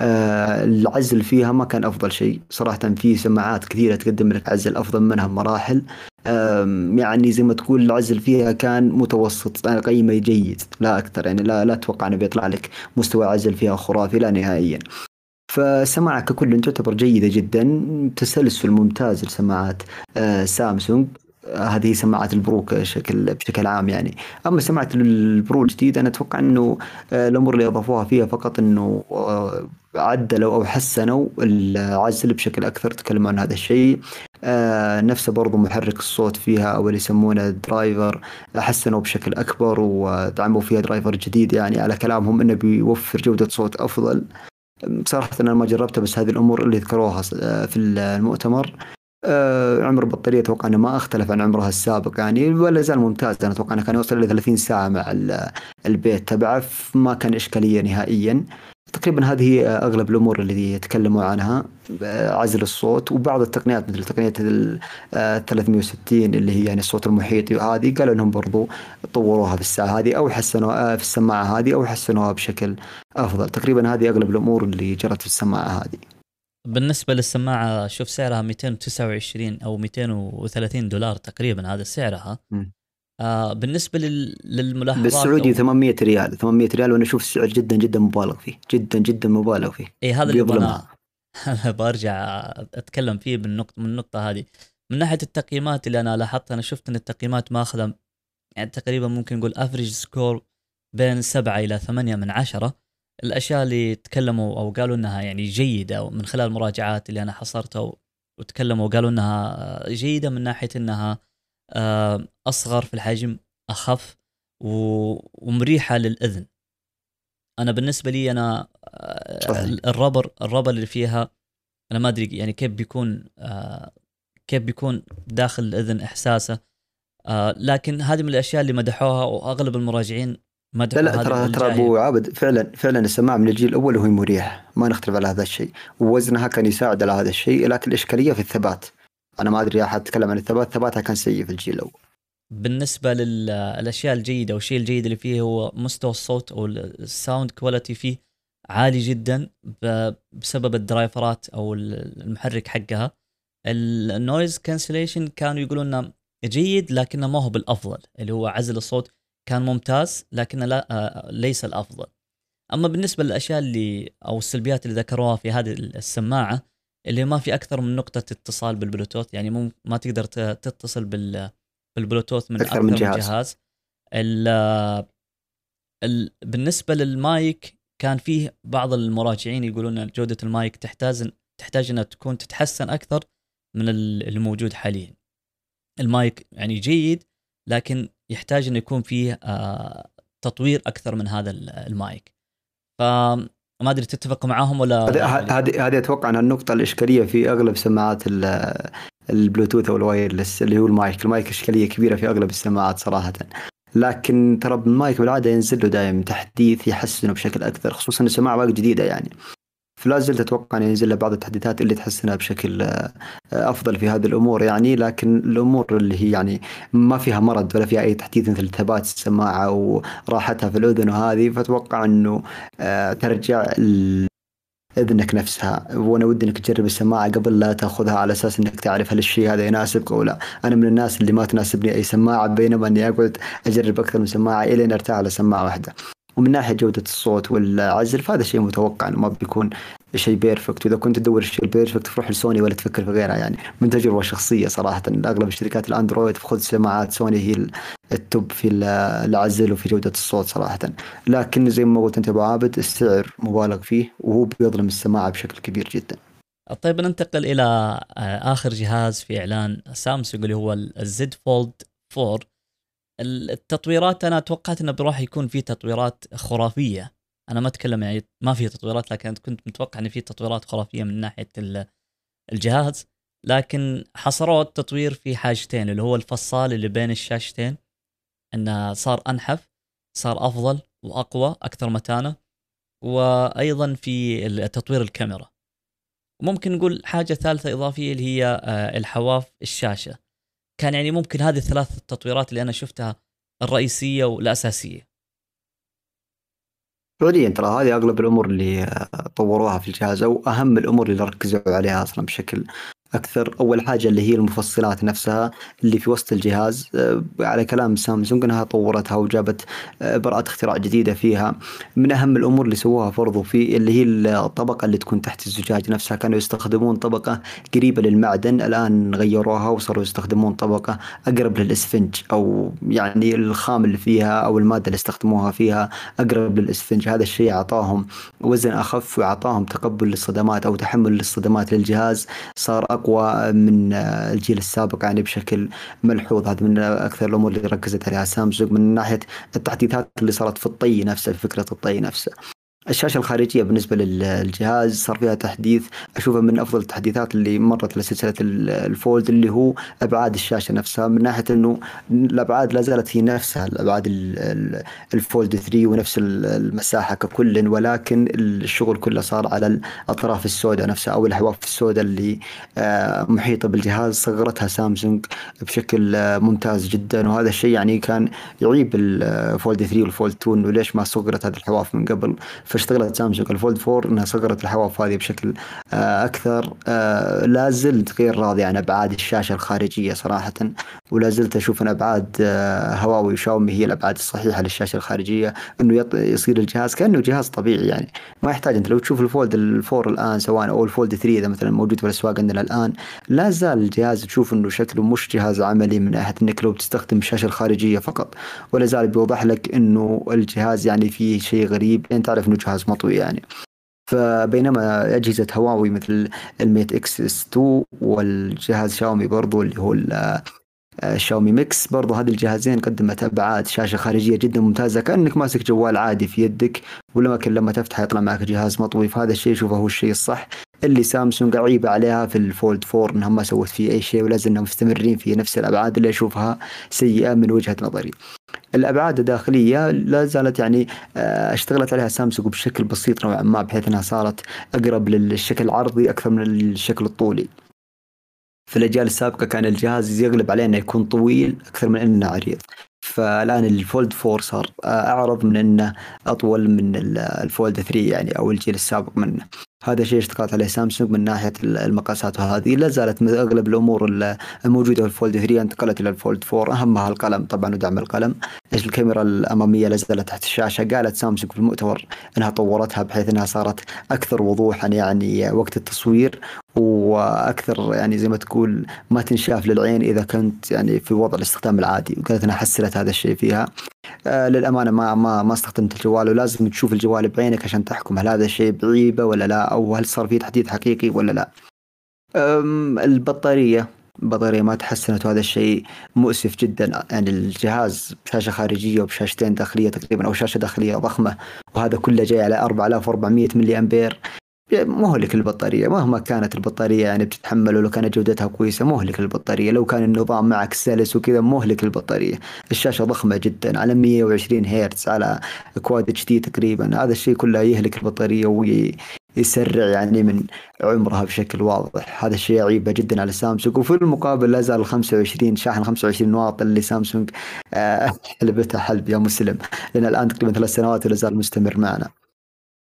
آه العزل فيها ما كان أفضل شيء. صراحة في سماعات كثيرة تقدم لك عزل أفضل منها بمراحل يعني زي ما تقول العزل فيها كان متوسط أنا أقيمه جيد لا أكثر يعني لا لا أتوقع إنه بيطلع لك مستوى عزل فيها خرافي لا نهائيا. فالسماعة ككل تعتبر جيدة جدا تسلسل ممتاز لسماعات آه سامسونج. هذه سماعات ال Pro بشكل بشكل عام يعني. أما سماعة ال Pro الجديد أنا أتوقع إنه آه، الأمور اللي أضافوها فيها فقط إنه آه، عدلوا أو حسنوا العزل بشكل أكثر تكلموا عن هذا الشيء. آه نفسه برضو محرك الصوت فيها أو اللي يسمونه driver حسنوا بشكل أكبر ودعموا فيها driver جديد يعني. على كلامهم إنه بيوفر جودة صوت أفضل. بصراحه أنا ما جربتها بس هذه الأمور اللي ذكروها في المؤتمر. آه، عمر البطارية أتوقع أنه ما أختلف عن عمرها السابق يعني ولا زال ممتاز أنا أتوقع أنه كان يوصل إلى 30 ساعة مع البيت تبعه ما كان إشكالية نهائيا. تقريبا هذه أغلب الأمور اللي يتكلموا عنها عزل الصوت وبعض التقنيات مثل تقنية ال 360 اللي هي يعني الصوت المحيطي وهذه قالوا إنهم برضو طوروها في الساعة هذه أو حسنوها في السماعة هذه أو حسنوها بشكل أفضل. تقريبا هذه أغلب الأمور اللي جرت في السماعة هذه. بالنسبة للسماعة شوف سعرها 229 أو 230 دولار تقريبا هذا سعرها. آه بالنسبة لل... للملاحظات بالسعودي أو... 800 ريال 800 ريال وأنا أشوف السعر جدا جدا مبالغ فيه جدا جدا مبالغ فيه. اي هذا اللي أنا *laughs* برجع أتكلم فيه بالنقطة من النقطة هذه. من ناحية التقييمات اللي أنا لاحظتها أنا شفت أن التقييمات ماخذة يعني تقريبا ممكن نقول average score بين سبعة إلى ثمانية من عشرة. الأشياء اللي تكلموا أو قالوا إنها يعني جيدة من خلال المراجعات اللي أنا حصرتها وتكلموا وقالوا إنها جيدة من ناحية إنها آه، أصغر في الحجم أخف ومريحة للإذن. أنا بالنسبة لي أنا آه، ال rubber ال rubber اللي فيها أنا ما أدري يعني كيف بيكون آه، كيف بيكون داخل الإذن إحساسه لكن هذه من الأشياء اللي مدحوها وأغلب المراجعين لا لا ترى ترى أبو عابد فعلا فعلا السماعه من الجيل الأول وهي مريحة. ما نختلف على هذا الشيء. ووزنها كان يساعد على هذا الشيء لكن الإشكالية في الثبات. أنا ما أدري أحد تكلم عن الثبات. ثباتها كان سيء في الجيل الأول. بالنسبة للاشياء الجيدة والشيء الجيد اللي فيه هو مستوى الصوت أو ال sound quality فيه عالي جدا بسبب ال driverات أو المحرك حقها. ال noise cancellation كانوا يقولون إنه جيد لكنه ما هو بالأفضل اللي هو عزل الصوت. كان ممتاز لكنه لا آه، ليس الأفضل. أما بالنسبة للأشياء اللي أو السلبيات اللي ذكروها في هذه السماعة اللي ما في أكثر من نقطة اتصال بالبلوتوث يعني مو ما تقدر تتصل بال بالبلوتوث من أكثر, أكثر من جهاز, جهاز. ال ال بالنسبة للمايك كان فيه بعض المراجعين يقولون جودة المايك تحتاج تحتاج إنها تكون تتحسن أكثر من الموجود حاليا. المايك يعني جيد لكن يحتاج إنه يكون فيه آه، تطوير أكثر من هذا المايك. فما أدري تتفق معاهم ولا هذه هذه أتوقع انها النقطة الإشكالية في أغلب سماعات البلوتوث أو ال wireless اللي هو المايك. المايك إشكالية كبيرة في أغلب السماعات صراحة. لكن ترى المايك بالعادة ينزل له دائما تحديث يحسنه بشكل أكثر خصوصا السماعه وايد جديدة يعني. فلا زلت أتوقع أن ينزل له بعض التحديثات اللي تحسنها بشكل آه، أفضل في هذه الأمور يعني لكن الأمور اللي هي يعني ما فيها ولا فيها أي تحديث مثل ثبات السماعة وراحتها في الأذن وهذه فأتوقع أنه آه، ترجع اذنك نفسها. وأنا ودي أنك تجرب السماعة قبل لا تأخذها على أساس أنك تعرف هل الشيء هذا يناسبك أو لا. أنا من الناس اللي ما تناسبني أي سماعة بينما أني أقعد أجرب أكثر من سماعة الين أرتاح على سماعة واحدة. ومن ناحية جودة الصوت والعزل فهذا شيء متوقع إنه ما بيكون شيء perfect وإذا كنت تدور الشيء ال perfect تروح لسوني ولا تفكر في غيرها. يعني من تجربة شخصية صراحة أغلب الشركات الأندرويد خذ سماعات سوني هي ال top في العزل وفي جودة الصوت صراحة. لكن زي ما قلت أنت أبو عابد السعر مبالغ فيه وهو بيظلم السماعة بشكل كبير جدا. طيب ننتقل إلى آه، آخر جهاز في إعلان سامسونج اللي هو الزد فولد 4 التطويرات أنا توقعت إنه بروح يكون في تطويرات خرافية. أنا ما أتكلم يعني ما في تطويرات لكن كنت متوقع إن في تطويرات خرافية من ناحية الجهاز. لكن حصروا التطوير في حاجتين اللي هو الفصال اللي بين الشاشتين إنه صار أنحف صار أفضل وأقوى أكثر متانة. وأيضا في تطوير الكاميرا. وممكن نقول حاجة ثالثة إضافية اللي هي آه، الحواف الشاشة. كان يعني ممكن هذه الثلاث التطويرات اللي أنا شفتها الرئيسية والأساسية. فعليا ترى هذه أغلب الأمور اللي طوروها في الجهاز أو أهم الأمور اللي ركزوا عليها أصلا بشكل أكثر أول حاجة اللي هي المفصلات نفسها اللي في وسط الجهاز آه، على كلام سامسونج إنها طورتها وجابت آه، براءة اختراع جديدة فيها. من أهم الأمور اللي سووها برضو في اللي هي الطبقة اللي تكون تحت الزجاج نفسها كانوا يستخدمون طبقة قريبة للمعدن الآن غيروها وصاروا يستخدمون طبقة أقرب للإسفنج أو يعني الخام اللي فيها أو المادة اللي استخدموها فيها أقرب للإسفنج. هذا الشيء أعطاهم وزن أخف وأعطاهم تقبل للصدمات أو تحمل للصدمات للجهاز. صار أقوى من الجيل السابق يعني بشكل ملحوظ. هذا من أكثر الأمور اللي ركزت عليها. سامسونج من ناحية التحديثات اللي صارت في الطي نفسه في فكرة الطي نفسه. الشاشة الخارجية بالنسبة للجهاز صار فيها تحديث. أشوفه من أفضل التحديثات اللي مرت لسلسله الفولد اللي هو أبعاد الشاشة نفسها من ناحية إنه الأبعاد لا زالت هي نفسها الأبعاد الفولد 3 ونفس المساحة ككل ولكن الشغل كله صار على الأطراف السوداء نفسها أو الحواف السوداء اللي آه، محيطة بالجهاز. صغرتها سامسونج بشكل آه، ممتاز جدا وهذا الشيء يعني كان يعيب الفولد 3 والفولد 2 إنه ليش ما صغرت هذه الحواف من قبل؟ فاشتغلت سامسونج الفولد 4 إنها صغرت الحواف هذه بشكل آه، أكثر. آه، لا زلت غير راضي عن أبعاد الشاشة الخارجية صراحة ولا زلت أشوف أن أبعاد آه، هواوي وشاومي هي الأبعاد الصحيحة للشاشة الخارجية إنه يصير الجهاز كأنه جهاز طبيعي يعني. ما يحتاج أنت لو تشوف الفولد four الآن سواء أو الفولد 3 إذا مثلا موجود في الأسواق عندنا الآن لا زال الجهاز تشوف إنه شكله مش جهاز عملي من ناحية إنك لو بتستخدم الشاشه الخارجية فقط. ولا زال بيوضح لك إنه الجهاز يعني فيه شيء غريب. لين تعرف إنه جهاز مطوي يعني. فبينما أجهزة هواوي مثل الميت XS 2 والجهاز شاومي برضو اللي هو شاومي ميكس برضو هذه الجهازين قدمت أبعاد شاشة خارجية جدا ممتازة كأنك ماسك جوال عادي في يدك ولكن لما تفتح يطلع معك جهاز مطوي فهذا الشيء اشوفه هو الشيء الصح. اللي سامسونج عيبه عليها في الفولد 4 إنها ما سوت فيه أي شيء ولا زلنا مستمرين في نفس الأبعاد اللي أشوفها سيئة من وجهة نظري. الأبعاد الداخلية لا زالت يعني آه، اشتغلت عليها سامسونج بشكل بسيط نوعا ما بحيث إنها صارت أقرب للشكل العرضي أكثر من الشكل الطولي. في الأجيال السابقة كان الجهاز يغلب عليه إنه يكون طويل أكثر من إنه عريض. فالآن الفولد 4 صار أعرض من إنه أطول من الفولد 3 يعني أو الجيل السابق منه. هذا شيء اشتغلت عليه سامسونج من ناحية المقاسات وهذه. لا زالت أغلب الأمور الموجودة في الفولد 3 انتقلت إلى الفولد 4 أهمها القلم طبعا ودعم القلم. الكاميرا الأمامية لا زالت تحت الشاشة. قالت سامسونج في المؤتمر إنها طورتها بحيث إنها صارت أكثر وضوحا يعني وقت التصوير وأكثر يعني زي ما تقول ما تنشاف للعين إذا كنت يعني في وضع الاستخدام العادي وقالت انها حسنت هذا الشيء فيها. آه للأمانة ما ما ما استخدمت الجوال ولازم تشوف الجوال بعينك عشان تحكم هل هذا الشيء بعيبة ولا لا أو هل صار فيه تحديث حقيقي ولا لا. البطارية البطارية ما تحسنت وهذا الشيء مؤسف جدا يعني الجهاز بشاشة خارجية وبشاشتين داخلية تقريبا أو شاشة داخلية ضخمة وهذا كله جاي على 4400 ملي أمبير. مهلك البطارية مهما كانت البطارية يعني بتتحمل ولو كانت جودتها كويسة مهلك البطارية. لو كان النظام معك سلس وكذا مهلك البطارية. الشاشة ضخمة جدا على 120 هرتز على كواد اتش دي تقريبا. هذا الشيء كله يهلك البطارية ويسرع يعني من عمرها بشكل واضح. هذا الشيء عيبة جدا على سامسونج. وفي المقابل لا زال 25 شاحن 25 واط اللي سامسونج آه، حلبتها حلب يا مسلم. لأن الآن تقريبا ثلاث سنوات ولا زال مستمر معنا.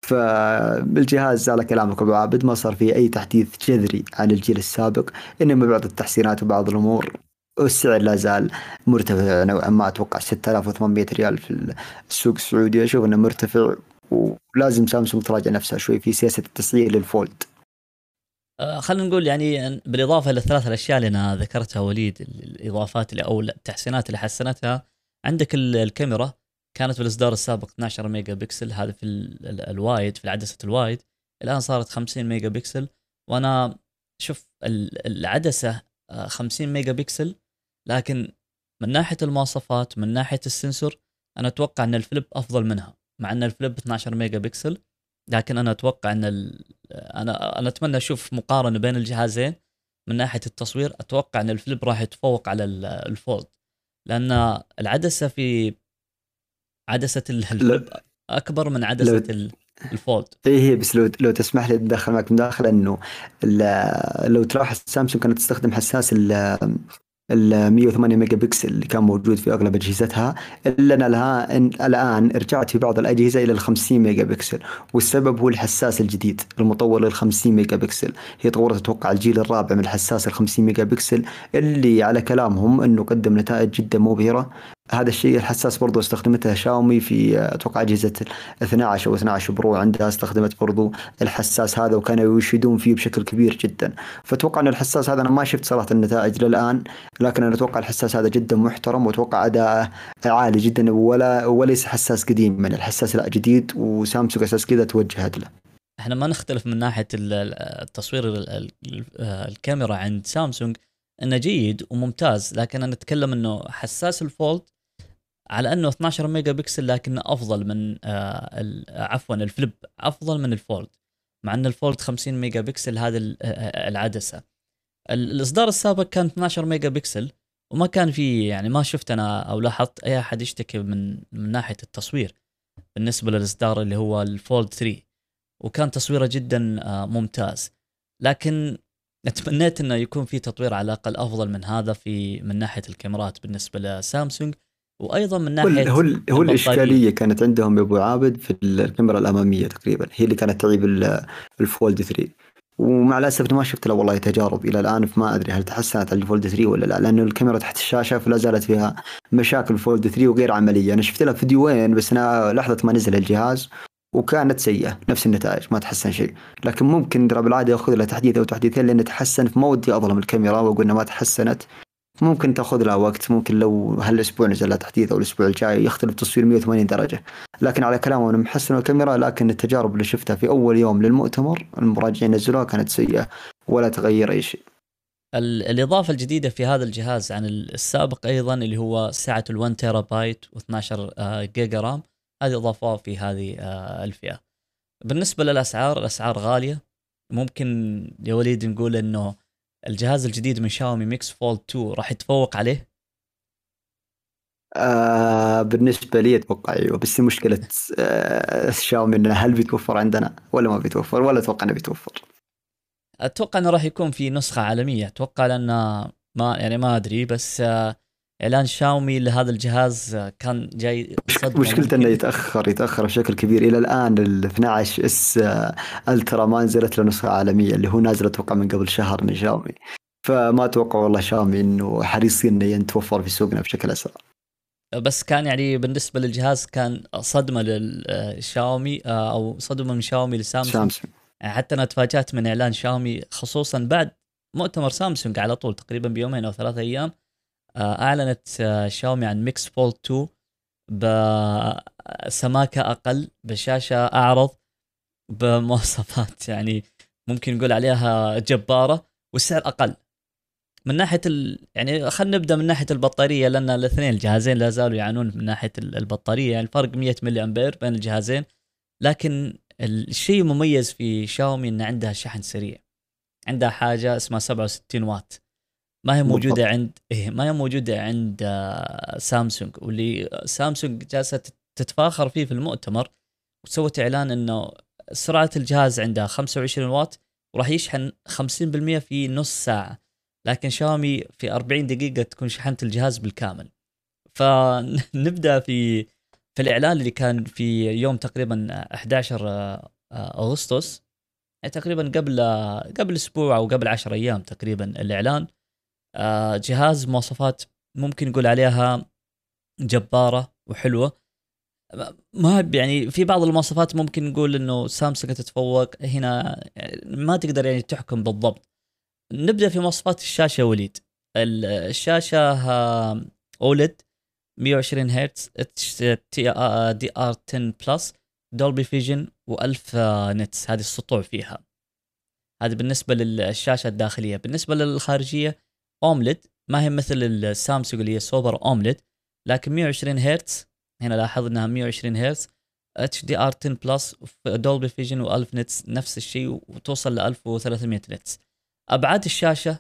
فالجهاز على كلامك ابو عابد ما صار فيه أي تحديث جذري عن الجيل السابق إنما بعض التحسينات وبعض الأمور. والسعر لا زال مرتفع نوعا ما أتوقع 6800 ريال في السوق السعودي. أشوف إنه مرتفع ولازم سامسونج تراجع نفسها شوي في سياسة التسعير للفولد. آه خلينا نقول يعني بالإضافة للثلاث الأشياء اللي أنا ذكرتها وليد الإضافات أو التحسينات اللي حسنتها عندك الكاميرا. كانت في الإصدار السابق 12 ميجا بكسل هذا في ال wide في عدسة ال wide. الآن صارت 50 ميجا بكسل. وأنا أشوف العدسة 50 آه، ميجا بكسل لكن من ناحية المواصفات من ناحية ال sensor أنا أتوقع إن الفليب أفضل منها مع إن الفليب 12 ميجا بكسل. لكن أنا أتوقع إن أنا أنا أتمنى أشوف مقارنة بين الجهازين. من ناحية التصوير أتوقع إن الفليب راح يتفوق على الفولد. لأن العدسة في عدسة الفليب أكبر من عدسة لو... الفولد اي هي بس لو لو تسمح لي أتدخل معك مداخله إنه لو تلاحظ سامسونج كانت تستخدم حساس ال 108 ميجا بكسل اللي كان موجود في أغلب أجهزتها. إلا إنها الآن رجعت في بعض الأجهزة إلى ال 50 ميجا بكسل. والسبب هو الحساس الجديد المطور لل 50 ميجا بكسل. هي طورت أتوقع الجيل الرابع من الحساس ال 50 ميجا بكسل اللي على كلامهم إنه قدم نتائج جدا مبهرة. هذا الشيء الحساس برضو استخدمتها شاومي في أتوقع اجهزه 12 أو 12 برو عندها استخدمت برضو الحساس هذا وكانوا يشيدون فيه بشكل كبير جدا. فأتوقع إن الحساس هذا أنا ما شفت صراحة النتائج للآن لكن أنا أتوقع الحساس هذا جدا محترم وأتوقع أداءه عالي جدا ولا وليس حساس قديم من الحساس لا جديد وسامسونج أساس كذا توجهت له. إحنا ما نختلف من ناحية التصوير الكاميرا عند سامسونج. إنه جيد وممتاز لكن أنا أتكلم إنه حساس الفولد على إنه 12 ميجا بكسل لكنه أفضل من آه عفوا الفليب أفضل من الفولد مع إن الفولد 50 ميجا بكسل هذه آه، العدسة. الإصدار السابق كان 12 ميجا بكسل وما كان في يعني ما شفت أنا أو لاحظت أي أحد يشتكي من من ناحية التصوير بالنسبة للإصدار اللي هو الفولد 3 وكان تصويره جدا آه، ممتاز. لكن اتمنيت إنه يكون في تطوير على الأقل أفضل من هذا في من ناحية الكاميرات بالنسبة لسامسونج وأيضا من ناحية هو هو الإشكالية كانت عندهم يا ابو عابد في الكاميرا الأمامية تقريبا هي اللي كانت تعيب الفولد 3 ومع الأسف ما شفت له والله تجارب إلى الآن فما أدري هل تحسنت على الفولد 3 ولا لا لأنه الكاميرا تحت الشاشة فلا زالت فيها مشاكل الفولد 3 وغير عملية. أنا شفت لها فيديوين بس أنا لحظة ما نزل الجهاز وكانت سيئة نفس النتائج ما تحسن شيء. لكن ممكن ترى بالعاده يأخذ لها تحديث أو تحديثين لأن تحسن فما ودي اظلم الكاميرا واقول انها ما تحسنت. ممكن تأخذ لها وقت ممكن لو هالأسبوع نزل لها تحديث أو الأسبوع الجاي يختلف تصوير 180 درجة. لكن على كلامه أنه محسن الكاميرا لكن التجارب اللي شفتها في أول يوم للمؤتمر المراجعين نزلوها كانت سيئة ولا تغير أي شيء. الإضافة الجديدة في هذا الجهاز عن السابق أيضا اللي هو سعة ال1 تيرا بايت و12 جيجا RAM هذه إضافة في هذه آه، الفئة. بالنسبة للأسعار الأسعار غالية. ممكن يا وليد نقول أنه الجهاز الجديد من شاومي ميكس فولد 2 راح يتفوق عليه؟ آه بالنسبة لي أتوقع أيوه. بس مشكلة آه شاومي إنه هل بيتوفر عندنا ولا ما بيتوفر؟ ولا أتوقع إنه بيتوفر. أتوقع إنه راح يكون في نسخة عالمية. أتوقع لأن ما يعني ما أدري بس آه إعلان شاومي لهذا الجهاز كان جاي مشكلته إنه. يتأخر يتأخر بشكل كبير. إلى الآن ال 12 إس آه، ألترا ما نزلت له نسخة عالمية اللي هو نازل أتوقع من قبل شهر من شاومي. فما أتوقع والله شاومي إنه حريصين إنه يتوفر في سوقنا بشكل أسرع. بس كان يعني بالنسبة للجهاز كان صدمة للشاومي أو صدمة من شاومي لسامسونج. سامسونج. حتى أنا تفاجأت من إعلان شاومي خصوصا بعد مؤتمر سامسونج على طول تقريبا بيومين أو ثلاثة أيام. آه، أعلنت آه، شاومي عن ميكس فولد 2 بسماكة أقل بشاشة أعرض بمواصفات *laughs* يعني ممكن نقول عليها جبارة والسعر أقل. من ناحية ال... يعني خلينا نبدأ من ناحية البطارية لأن الاثنين الجهازين لا زالوا يعانون من ناحية ال- البطارية يعني الفرق 100 ملي أمبير بين الجهازين. لكن الشيء المميز في شاومي ان عندها شحن سريع. عندها حاجة اسمها 67 واط. ما هي موجودة بالضبط. عند إيه ما هي موجودة عند آه، سامسونج واللي سامسونج جالسة تت- تتفاخر فيه في المؤتمر وسوت إعلان إنه سرعة الجهاز عندها 25 واط وراح يشحن 50% في نص ساعة. لكن شاومي في 40 دقيقة تكون شحنت الجهاز بالكامل. فنبدا *laughs* في في الإعلان اللي كان في يوم تقريبا 11 آه، أغسطس. يعني تقريبا قبل آه، قبل أسبوع أو قبل 10 أيام تقريبا الإعلان. جهاز مواصفات ممكن نقول عليها جبارة وحلوة. ما يعني في بعض المواصفات ممكن نقول إنه سامسونج تتفوق. هنا ما تقدر يعني تحكم بالضبط. نبدأ في مواصفات الشاشة وليد. ال- الشاشة آه، أولد 120 هرتز اتش آه، دي ار 10 بلس Dolby Vision و1000 nits هذه السطوع فيها. هذه بالنسبة للشاشة الداخلية. بالنسبة للخارجية AMOLED ما هي مثل السامسونج اللي هي Super AMOLED لكن 120 هرتز. هنا لاحظ إنها 120 هرتز. HDR 10 plus Dolby Vision و1000 nits نفس الشيء وتوصل ل 1300 nits أبعاد الشاشة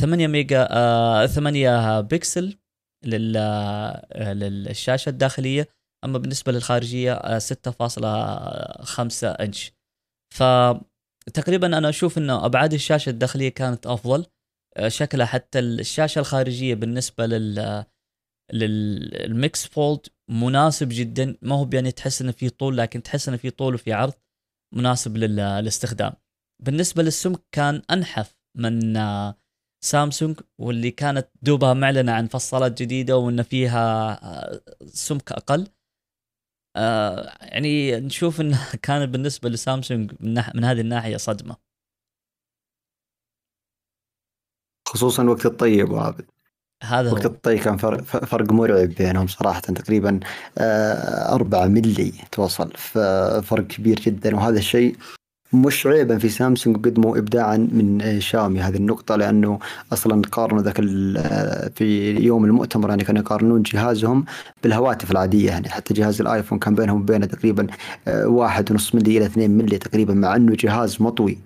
8 ميجا آه 8 بكسل لل آه، للشاشة الداخلية. أما بالنسبة للخارجية آه 6.5 انش فتقريبا أنا أشوف انه أبعاد الشاشة الداخلية كانت أفضل. شكلها حتى الشاشة الخارجية بالنسبة لل للميكس فولد مناسب جدا. ما هو يعني تحس إنه في طول لكن تحس إنه في طول وفي عرض مناسب لل- للاستخدام. بالنسبة للسمك كان أنحف من آه، سامسونج واللي كانت دوبها معلنة عن فصالات جديدة وإن فيها آه، سمك أقل. آه، يعني نشوف إنه *laughs* كان بالنسبة لسامسونج من هذه الناحية صدمة. خصوصا وقت الطيب وعابد هذا وقت هو. الطي كان فرق, فرق مرعب بينهم صراحة تقريبا آه، أربعة ملي توصل ففرق كبير جدا. وهذا الشيء مش عيبا في سامسونج قدموا ابداعا من شاومي هذه النقطة لأنه أصلا قارنوا ذاك في يوم المؤتمر يعني كانوا يقارنون جهازهم بالهواتف العادية يعني. حتى جهاز الآيفون كان بينهم وبينه تقريبا آه، واحد ونص ملي إلى اثنين ملي تقريبا مع إنه جهاز مطوي.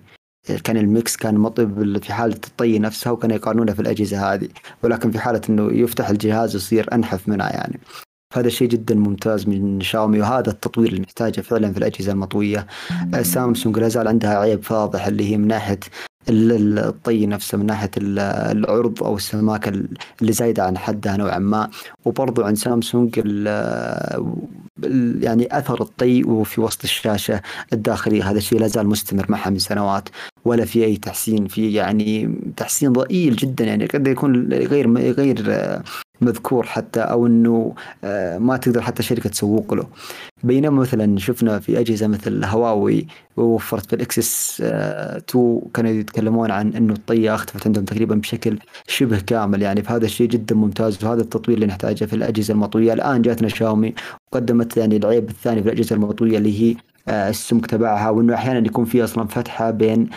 كان الميكس كان بال- في حالة الطي نفسها وكانوا يقارنونه في الأجهزة هذه. ولكن في حالة أنه يفتح الجهاز يصير أنحف منها يعني. فهذا شيء جدا ممتاز من شاومي وهذا التطوير اللي نحتاجه فعلا في الأجهزة المطوية. آه، سامسونج لا زال عندها عيب فاضح اللي هي من ال- الطي نفسه من ناحية ال- العرض أو السماكة اللي زايدة عن حدها نوعا ما. وبرضو عند سامسونج ال- ال- يعني أثر الطي وفي وسط الشاشة الداخلية هذا الشيء لا زال مستمر معها من سنوات ولا في أي تحسين في يعني تحسين ضئيل جدا يعني قد يكون غير غير مذكور حتى أو أنه آه، ما تقدر حتى شركة تسوق له. بينما مثلا شفنا في أجهزة مثل هواوي ووفرت في الإكسس 2 كانوا يتكلمون عن أنه الطية اختفت عندهم تقريبا بشكل شبه كامل. يعني فهذا الشيء جدا ممتاز وهذا التطوير اللي نحتاجه في الأجهزة المطوية. الآن جاتنا شاومي وقدمت يعني العيب الثاني في الأجهزة المطوية اللي هي آه، السمك تبعها وإنه أحيانا يكون في أصلا فتحة بين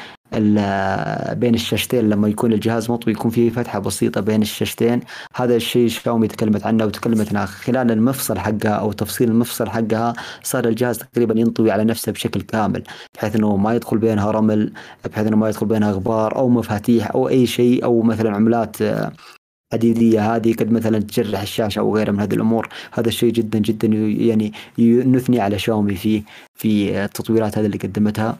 بين الشاشتين لما يكون الجهاز مطوي يكون في فتحة بسيطة بين الشاشتين. هذا الشيء شاومي تكلمت عنه وتكلمت عنه. خلال المفصل حقها أو تفصيل المفصل حقها صار الجهاز تقريبا ينطوي على نفسه بشكل كامل بحيث إنه ما يدخل بينها رمل بحيث إنه ما يدخل بينها غبار أو مفاتيح أو أي شيء أو مثلا عملات آه، حديديه هذه قد مثلا تجرح الشاشة أو غيرها من هذه الأمور. هذا الشيء جدا جدا يعني نثني على شاومي في في التطويرات هذه اللي قدمتها.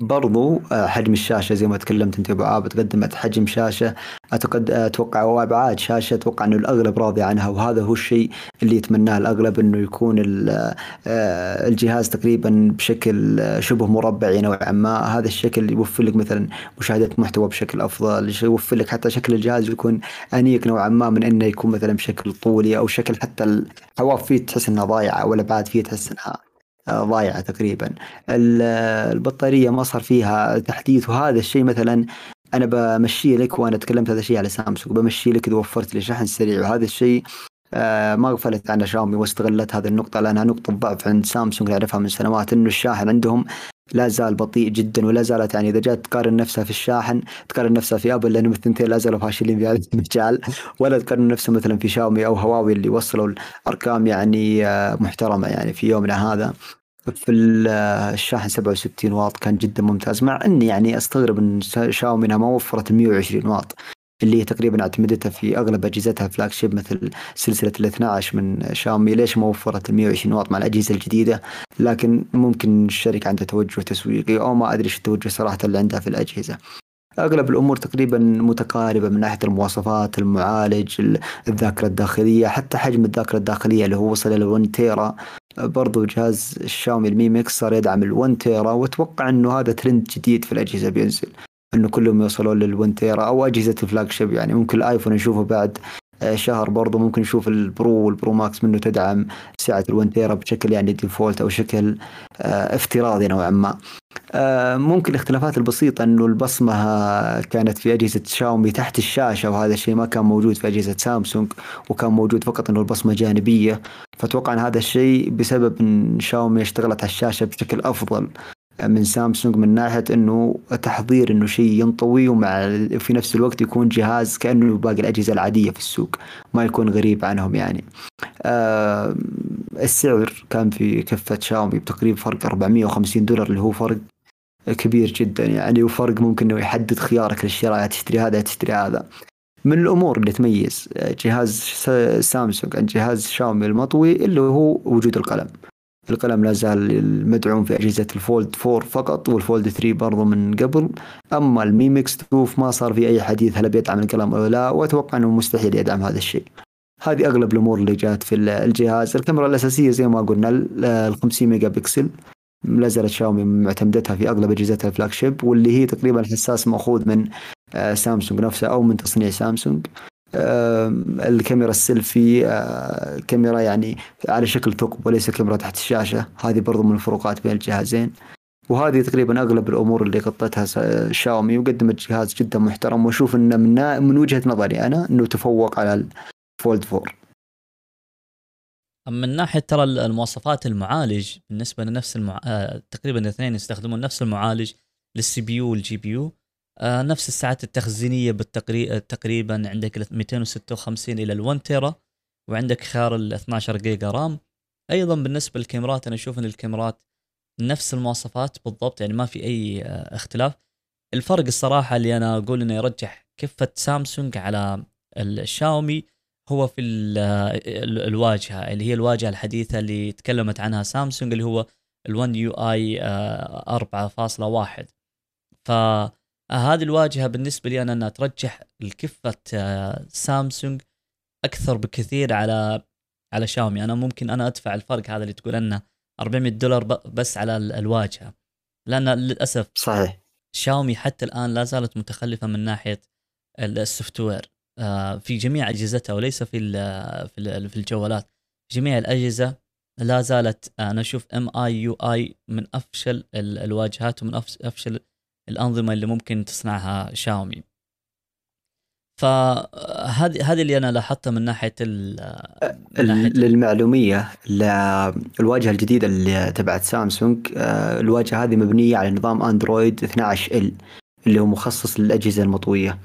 برضو آه، حجم الشاشة زي ما تكلمت انت أبو عابد قدمت حجم شاشة. أتقد أتوقع وابعاد شاشة أتوقع إنه الأغلب راضي عنها وهذا هو الشيء اللي يتمناه الأغلب إنه يكون آه، الجهاز تقريبا بشكل شبه مربعي نوعا ما. هذا الشكل يوفر لك مثلا مشاهدة محتوى بشكل أفضل يوفر لك حتى شكل الجهاز يكون أنيق نوعا ما من إنه يكون مثلا بشكل طولي أو شكل حتى الحواف فيه تحس إنها ضايعة والابعاد فيه تحس إنها ضايعة تقريبا. البطارية ما صار فيها تحديث وهذا الشيء مثلا أنا بمشي لك وأنا تكلمت هذا الشيء على سامسونج بمشي لك إذا وفرت لي شحن سريع وهذا الشيء آه، ما غفلت عنه شاومي واستغلت هذه النقطة لأنها نقطة ضعف عند سامسونج نعرفها من سنوات إنه الشاحن عندهم لا زال بطيء جدا ولا زالت يعني إذا جات تقارن نفسها في الشاحن تقارن نفسها في ابل لانهم الثنتين لا زالوا فاشلين في هذا المجال ولا تقارن نفسها مثلا في شاومي أو هواوي اللي وصلوا الأرقام يعني آه، محترمة يعني في يومنا هذا. في الشاحن 67 واط كان جدا ممتاز مع إني يعني أستغرب إن شاومي ما وفرت 120 واط. اللي هي تقريبا اعتمدتها في أغلب أجهزتها flagship مثل سلسلة ال 12 من شاومي. ليش ما وفرت ال 120 واط مع الأجهزة الجديدة؟ لكن ممكن الشركة عندها توجه تسويقي أو ما أدري إيش التوجه صراحة اللي عندها في الأجهزة. أغلب الأمور تقريبا متقاربة من ناحية المواصفات المعالج الذاكرة الداخلية حتى حجم الذاكرة الداخلية اللي هو وصل إلى 1 تيرا برضو جهاز الشاومي المي ميكس صار يدعم ال 1 تيرا وأتوقع إنه هذا ترند جديد في الأجهزة بينزل. إنه كلهم يوصلون لل 1 تيرا أو أجهزة ال flagship يعني ممكن الآيفون نشوفه بعد آه، شهر برضو ممكن نشوف ال Pro وال Pro Max منه تدعم سعة ال 1 تيرا بشكل يعني default أو شكل آه، افتراضي نوعا ما. آه، ممكن الاختلافات البسيطة إنه البصمة كانت في أجهزة شاومي تحت الشاشة وهذا الشيء ما كان موجود في أجهزة سامسونج وكان موجود فقط إنه البصمة جانبية. فأتوقع إن هذا الشيء بسبب إن شاومي اشتغلت على الشاشة بشكل أفضل. من سامسونج من ناحية إنه تحضير إنه شيء ينطوي ومع في نفس الوقت يكون جهاز كأنه باقي الأجهزة العادية في السوق ما يكون غريب عنهم يعني. آه السعر كان في كفة شاومي بتقريبا فرق 450 دولار اللي هو فرق كبير جدا يعني وفرق ممكن إنه يحدد خيارك للشراء تشتري هذا تشتري هذا. من الأمور اللي تميز جهاز سامسونج عن جهاز شاومي المطوي اللي هو وجود القلم. القلم لا زال مدعوم في أجهزة الفولد 4 فقط والفولد 3 برضو من قبل. أما المي ميكس 2 ما صار في أي حديث هل بيدعم القلم أو لا وأتوقع أنه مستحيل يدعم هذا الشيء. هذه أغلب الأمور اللي جات في الجهاز. الكاميرا الأساسية زي ما قلنا ال 50 mega pixel. لا زالت شاومي معتمدتها في أغلب أجهزتها ال flagship واللي هي تقريبا حساس مأخوذ من آه، سامسونج نفسها أو من تصنيع سامسونج. الكاميرا السيلفي آه، كاميرا يعني على شكل ثقب وليس كاميرا تحت الشاشة. هذه برضو من الفروقات بين الجهازين. وهذه تقريبا أغلب الأمور اللي غطتها شاومي وقدمت جهاز جدا محترم. وأشوف إنه من من وجهة نظري أنا إنه تفوق على الفولد 4 من ناحية ترى المواصفات المعالج بالنسبة لنفس المع... آه، تقريبا الاثنين يستخدمون نفس المعالج لل CPU وال GPU. آه نفس السعات التخزينية بالتقريبا تقريبا عندك 256 إلى ال 1 تيرا وعندك خيار ال 12 جيجا RAM. أيضا بالنسبة للكاميرات أنا أشوف إن الكاميرات نفس المواصفات بالضبط يعني ما في أي آه اختلاف. الفرق الصراحة اللي أنا أقول إنه يرجح كفة سامسونج على الشاومي هو في الواجهة اللي هي الواجهة الحديثة اللي تكلمت عنها سامسونج اللي هو ال1 يو اي 4.1 ف هذه الواجهة بالنسبة لي أنا إنها ترجح الكفة آه، سامسونج أكثر بكثير على على شاومي. أنا ممكن أنا أدفع الفرق هذا اللي تقول إنه 400 دولار بس على الواجهة. لأن للأسف صحيح. شاومي حتى الآن لا زالت متخلفة من ناحية ال software آه، في جميع أجهزتها وليس في في الجوالات. جميع الأجهزة لا زالت أنا أشوف MIUI من أفشل الواجهات ومن أفشل الأنظمة اللي ممكن تصنعها شاومي. فهذه هذه اللي أنا لاحظتها من ناحية ال للمعلومية الواجهة الجديدة اللي تبعت سامسونج آه، الواجهة هذه مبنية على نظام أندرويد 12L اللي هو مخصص للأجهزة المطوية.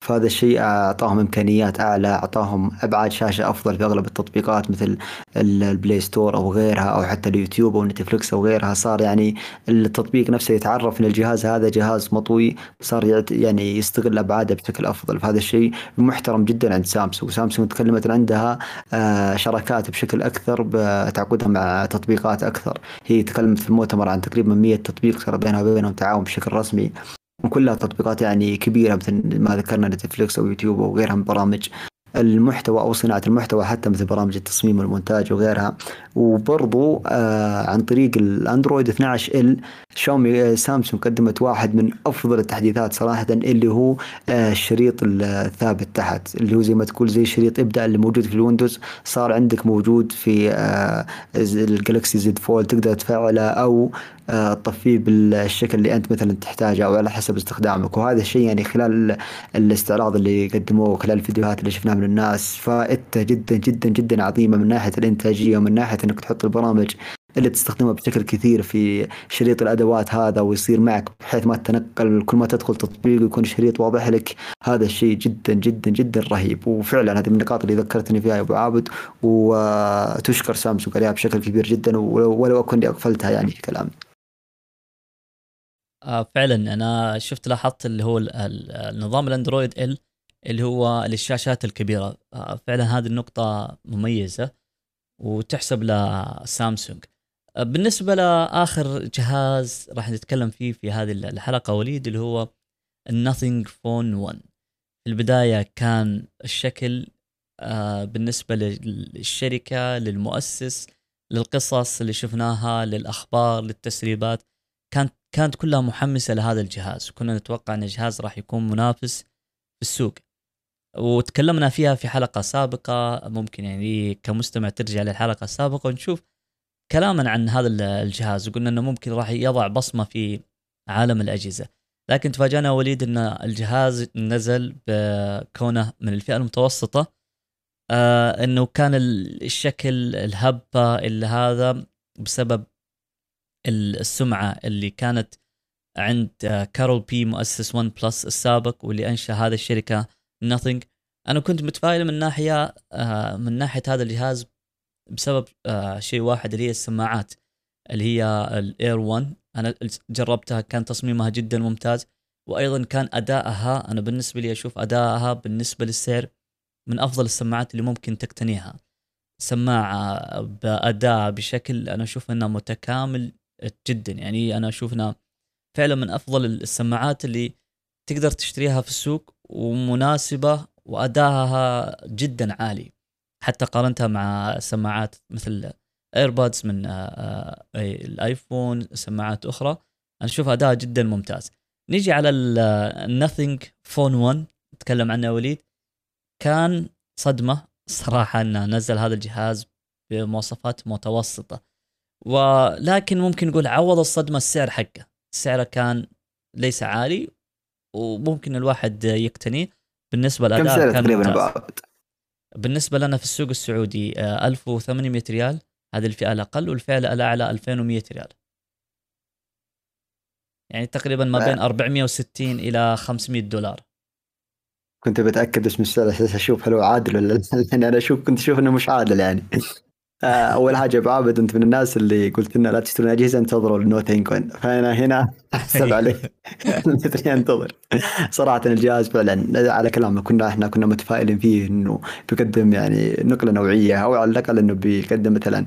فهذا الشيء أعطاهم إمكانيات أعلى أعطاهم أبعاد شاشة أفضل في أغلب التطبيقات مثل ال Play Store أو غيرها أو حتى اليوتيوب أو نتفلكس أو غيرها. صار يعني التطبيق نفسه يتعرف إن الجهاز هذا جهاز مطوي صار يعني يستغل أبعاده بشكل أفضل. فهذا الشيء محترم جدا عند سامسونج. سامسونج تكلمت عندها آه، شراكات بشكل أكثر بتعاقدها مع تطبيقات أكثر. هي تكلمت في المؤتمر عن تقريبا 100 تطبيق صار بينها وبينهم تعاون بشكل رسمي. وكلها تطبيقات يعني كبيرة مثل ما ذكرنا نتفلكس أو يوتيوب أو غيرها من برامج المحتوى أو صناعة المحتوى حتى مثل برامج التصميم والمونتاج وغيرها. وبرضو آه عن طريق الأندرويد 12 إل شاومي آه، سامسونج قدمت واحد من أفضل التحديثات صراحة اللي هو آه الشريط الثابت تحت اللي هو زي ما تقول زي شريط ابدا اللي موجود في ال Windows صار عندك موجود في آه ال Galaxy Z Fold تقدر تفعله أو تطفيه بالشكل اللي أنت مثلا تحتاجه أو على حسب استخدامك. وهذا الشيء يعني خلال الاستعراض اللي قدموه خلال الفيديوهات اللي شفناها من الناس فائدته جدا جدا جدا عظيمة من ناحية الإنتاجية ومن ناحية إنك تحط البرامج اللي تستخدمها بشكل كثير في شريط الأدوات هذا ويصير معك بحيث ما تتنقل كل ما تدخل تطبيق يكون شريط واضح لك. هذا الشيء جدا جدا جدا رهيب. وفعلا هذه من النقاط اللي ذكرتني فيها يا أبو عابد. وتشكر سامسونج عليها بشكل كبير جدا ولو أكون اغفلتها يعني في كلامي. آه فعلا أنا شفت لاحظت اللي هو النظام الأندرويد ال اللي هو للشاشات الكبيرة. آه فعلا هذه النقطة مميزة وتحسب لسامسونج. آه بالنسبة لآخر جهاز راح نتكلم فيه في هذه الحلقة وليد اللي هو النثينج فون 1 في البداية كان الشكل بالنسبة للشركة للمؤسس للقصص اللي شفناها للأخبار للتسريبات كانت كانت كلها محمسة لهذا الجهاز. وكنا نتوقع أن الجهاز راح يكون منافس في السوق. وتكلمنا فيها في حلقة سابقة. ممكن يعني كمستمع ترجع للحلقة السابقة ونشوف كلاما عن هذا الجهاز. وقلنا إنه ممكن راح يضع بصمة في عالم الأجهزة. لكن تفاجأنا وليد إن الجهاز نزل بكونه من الفئة المتوسطة. آه إنه كان الشكل ال hype اللي هذا بسبب السمعة اللي كانت عند Carl Pei مؤسس OnePlus السابق واللي أنشأ هذه الشركة Nothing. أنا كنت متفائل من ناحية آه، من ناحية هذا الجهاز بسبب آه، شيء واحد اللي هي السماعات اللي هي الاير 1 أنا جربتها كان تصميمها جدا ممتاز وأيضا كان ادائها أنا بالنسبة لي أشوف ادائها بالنسبة للسعر من أفضل السماعات اللي ممكن تقتنيها. سماعة بأداء بشكل أنا أشوف انه متكامل جدا. يعني أنا أشوف إنها فعلا من أفضل السماعات اللي تقدر تشتريها في السوق ومناسبة وادائها جدا عالي. حتى قارنتها مع سماعات مثل AirPods من آه، آه، ال iPhone سماعات أخرى. أنا أشوف اداءها جدا ممتاز. نيجي على ال Nothing Phone 1 نتكلم عنه وليد. كان صدمة صراحة إنه نزل هذا الجهاز بمواصفات متوسطة. ولكن ممكن نقول عوض الصدمة السعر حقه. سعره كان ليس عالي وممكن الواحد يقتنيه. بالنسبة للأداء كم سعر تقريبا بالنسبة لنا في السوق السعودي 1800 آه، ريال. هذه الفئة الأقل والفئة الأعلى 2100 ريال. يعني تقريبا ما بين 460 إلى 500 دولار. كنت بتأكد إيش السعر أشوف هل هو عادل ولا يعني أنا أشوف كنت أشوف إنه مش عادل يعني. اول حاجة ابو عابد أنت من الناس اللي قلت لنا لا تشترون أجهزة انتظروا النو ثينك فانا هنا أحسب عليه *laughs* انتظر. صراحة الجهاز فعلا على كلامك كنا إحنا كنا متفائلين فيه إنه بيقدم يعني نقلة نوعية أو على الأقل إنه بيقدم مثلا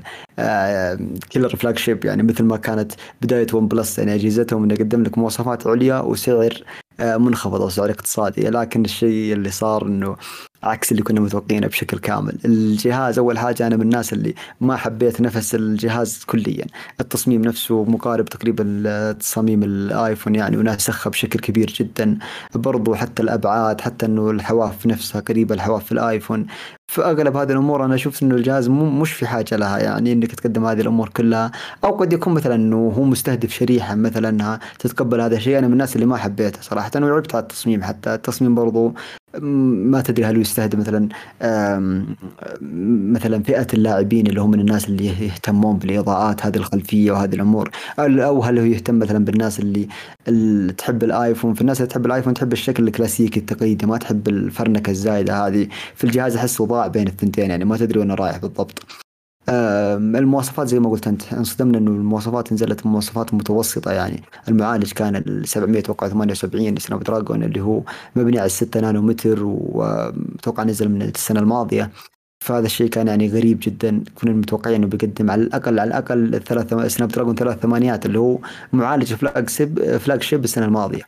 killer flagship يعني مثل ما كانت بداية OnePlus يعني أجهزتهم إنه يقدم لك مواصفات عليا وسعر آه، منخفض أو سعر اقتصادي. لكن الشيء اللي صار إنه عكس اللي كنا متوقعينه بشكل كامل. الجهاز أول حاجة أنا من الناس اللي ما حبيت نفس الجهاز كليا. التصميم نفسه مقارب تقريبا لتصاميم الآيفون يعني وناسخها بشكل كبير جدا. برضو حتى الأبعاد حتى إنه الحواف نفسها قريبة الحواف في الآيفون. في اغلب هذه الأمور أنا أشوف إنه الجهاز مش في حاجة لها يعني إنك تقدم هذه الأمور كلها. أو قد يكون مثلا إنه هو مستهدف شريحه مثلا انها تتقبل هذا الشيء. أنا من الناس اللي ما حبيته صراحة وعبت على التصميم حتى. التصميم برضو ما تدري هل يستهدف مثلا مثلا فئة اللاعبين اللي هم من الناس اللي يهتمون بالإضاءات هذه الخلفية وهذه الأمور أو هل هو يهتم مثلا بالناس اللي, اللي تحب ال iPhone؟ في الناس اللي تحب ال iPhone تحب الشكل الكلاسيكي التقليدي ما تحب الفرنكة الزايدة هذه. في الجهاز أحسه ضاع بين الثنتين يعني ما تدري وين رايح بالضبط. المواصفات زي ما قلت أنت انصدمنا إنه المواصفات نزلت مواصفات متوسطة يعني. المعالج كان ال 700 أتوقع 78 Snapdragon اللي هو مبني على 6 نانومتر واتوقع نزل من السنة الماضية. فهذا الشيء كان يعني غريب جدا. كنا متوقعين إنه بيقدم على الأقل على الأقل ثلاث Snapdragon ثلاث ثمانيات اللي هو معالج flagship flagship السنة الماضية.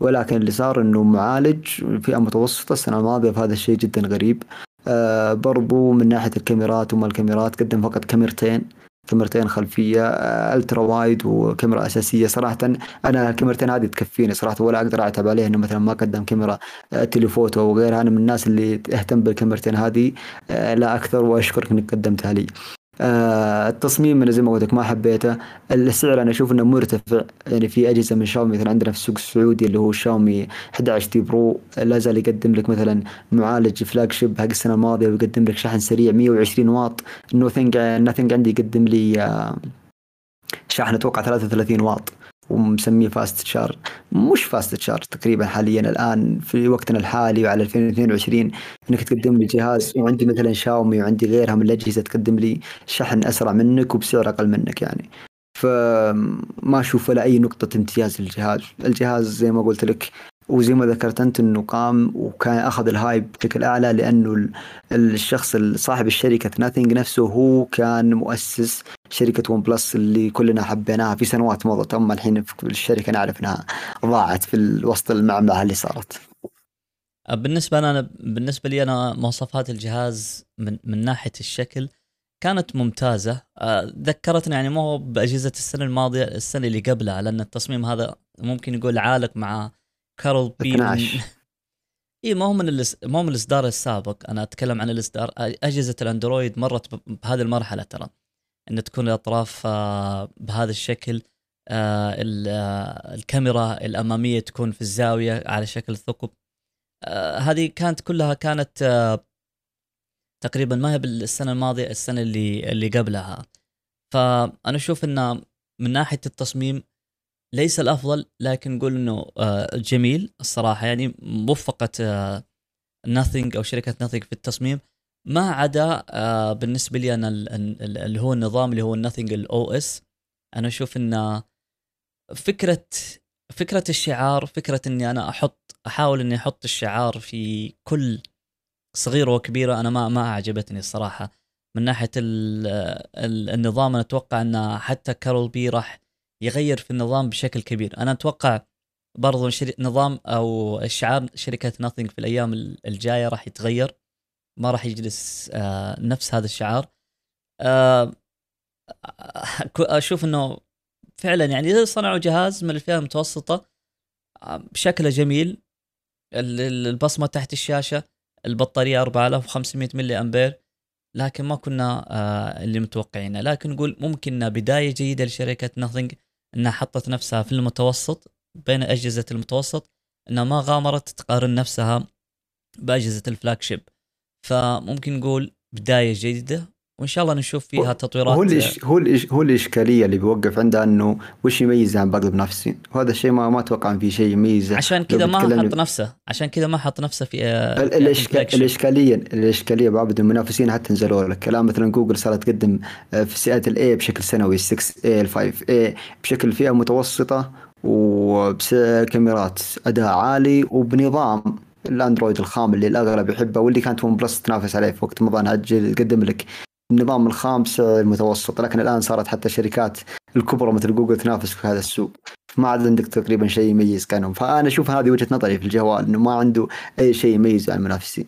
ولكن اللي صار إنه معالج فئة متوسطة السنة الماضية فهذا الشيء جدا غريب. آه برضو من ناحية الكاميرات وما الكاميرات قدم فقط كاميرتين كاميرتين خلفية آه ultra wide وكاميرا أساسية. صراحة أنا الكاميرتين هذه تكفيني صراحة ولا أقدر أعتب عليه إنه مثلا ما قدم كاميرا آه telephoto وغيرها أنا من الناس اللي تهتم بالكاميرتين هذه لا أكثر وأشكرك إنك قدمتها لي. آه التصميم أنا زي ما قلت لك ما حبيته. السعر أنا أشوف إنه مرتفع. يعني في أجهزة من شاومي مثلا عندنا في السوق السعودي اللي هو Xiaomi 11T Pro. لا زال يقدم لك مثلا معالج flagship حق السنة الماضية ويقدم لك شحن سريع 120 واط. Nothing Nothing عندي يقدم لي آه شحن أتوقع 33 واط. ومسميه fast charge مش fast charge تقريبا حاليا الآن في وقتنا الحالي وعلى 2022 إنك تقدم لي جهاز وعندي مثلا شاومي وعندي غيرها من الأجهزة تقدم لي شحن أسرع منك وبسعر أقل منك يعني. فما أشوف ولا أي نقطة امتياز للجهاز. الجهاز زي ما قلت لك وزي ما ذكرت أنت إنه قام وكان أخذ ال hype بشكل أعلى لأنه الشخص صاحب الشركة Nothing نفسه هو كان مؤسس شركة OnePlus اللي كلنا حبيناها في سنوات مضت أما الحين في الشركة نعرف انها ضاعت في وسط المعمعة اللي صارت. بالنسبة أنا بالنسبة لي أنا مواصفات الجهاز من من ناحية الشكل كانت ممتازة ذكرتني يعني مو بأجهزة السنة الماضية السنة اللي قبلها لأن التصميم هذا ممكن يقول عالق مع Carl Pei 12 *laughs* اي ما هو من الاس... ما هو من الإصدار السابق. أنا أتكلم عن الاصدار أجهزة ال Android مرت بهذه المرحلة ترى إن تكون الأطراف بهذا الشكل الكاميرا الأمامية تكون في الزاوية على شكل ثقب. هذه كانت كلها كانت تقريبا ما هي بالسنة الماضية السنة اللي اللي قبلها. فأنا أشوف انه من ناحية التصميم ليس الأفضل لكن نقول إنه جميل الصراحة. يعني وفقت ناثينج أو شركة ناثينج في التصميم. ما عدا بالنسبة لي أنا اللي هو النظام اللي هو ال Nothing ال OS أنا أشوف إن فكرة فكرة الشعار فكرة إني أنا أحط أحاول إني أحط الشعار في كل صغيره وكبيره أنا ما ما أعجبتني الصراحة. من ناحية ال ال النظام أنا أتوقع إن حتى Carl Pei راح يغير في النظام بشكل كبير. أنا أتوقع برضو نظام أو الشعار شركة Nothing في الأيام الجاية راح يتغير. ما راح يجلس آه نفس هذا الشعار. آه أشوف إنه فعلا يعني صنعوا جهاز من الفئة المتوسطة بشكله جميل. البصمة تحت الشاشة البطارية 4500 ملي أمبير. لكن ما كنا آه اللي متوقعينه. لكن نقول ممكن بداية جيدة لشركة ناثينج إنها حطت نفسها في المتوسط بين أجهزة المتوسط إنها ما غامرت تقارن نفسها بأجهزة ال flagship. فممكن نقول بداية جيدة وإن شاء الله نشوف فيها تطويرات. هو الإش... هو الإش... هو الإشكالية اللي بيوقف عندها إنه وش يميزها عن باقي المنافسين وهذا الشيء ما ما أتوقع إن في شيء يميزه عشان كذا ما حط نفسه. عشان كذا ما حط نفسه في ال... الإشك... الاشكاليه الإشكالية بعض المنافسين حتى نزلوا لك. الآن مثلا جوجل صارت تقدم في فئة ال A بشكل سنوي 6 a ال 5 a بشكل فئة متوسطة وبكاميرات أداء عالي وبنظام ال Android الخام اللي الأغلب يحبه واللي كانت OnePlus تنافس عليه في وقت زمان أجل تقدم لك النظام الخام سعر المتوسط. لكن الآن صارت حتى الشركات الكبرى مثل جوجل تنافس في هذا السوق. ما عاد عندك تقريبا شيء يميزك عنهم. فأنا أشوف هذه وجهة نظري في الجوال إنه ما عنده أي شيء يميز عن المنافسين.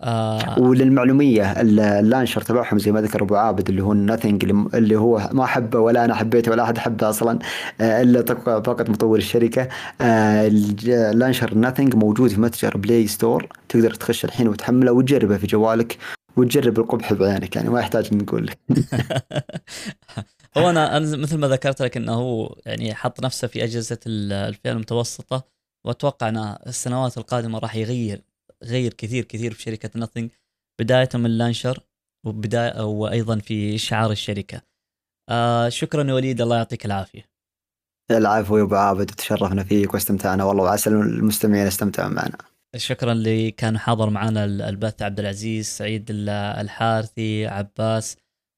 آه. وللمعلومية ال launcher تبعهم زي ما ذكر أبو عابد اللي هو ال Nothing اللي هو ما حبه ولا أنا حبيته ولا أحد حبه أصلا إلا فقط مطور الشركة. ال launcher ال Nothing موجود في متجر Play Store تقدر تخش الحين وتحمله وتجربه في جوالك. وتجرب القبح بعينك يعني ما يحتاج نقول لك. *laughs* هو أنا أنا مثل ما ذكرت لك إنه هو يعني حط نفسه في أجهزة الفئة المتوسطة وأتوقع ان السنوات القادمة راح يغير غير كثير كثير في شركة Nothing بدايه من ال launcher وبدايه وأيضا في شعار الشركة. آه شكرا يا وليد الله يعطيك العافية. العفو يا أبو عابد تشرفنا فيك واستمتعنا والله وعسى المستمعين استمتعوا معنا. شكرا اللي كان حاضر معنا البث عبد العزيز سعيد الحارثي عباس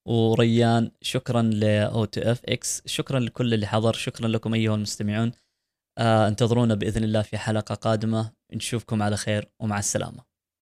وريان. شكرا لاو تو اف إكس شكرا لكل اللي حضر. شكرا لكم أيها المستمعون. آه انتظرونا بإذن الله في حلقة قادمة. نشوفكم على خير ومع السلامة.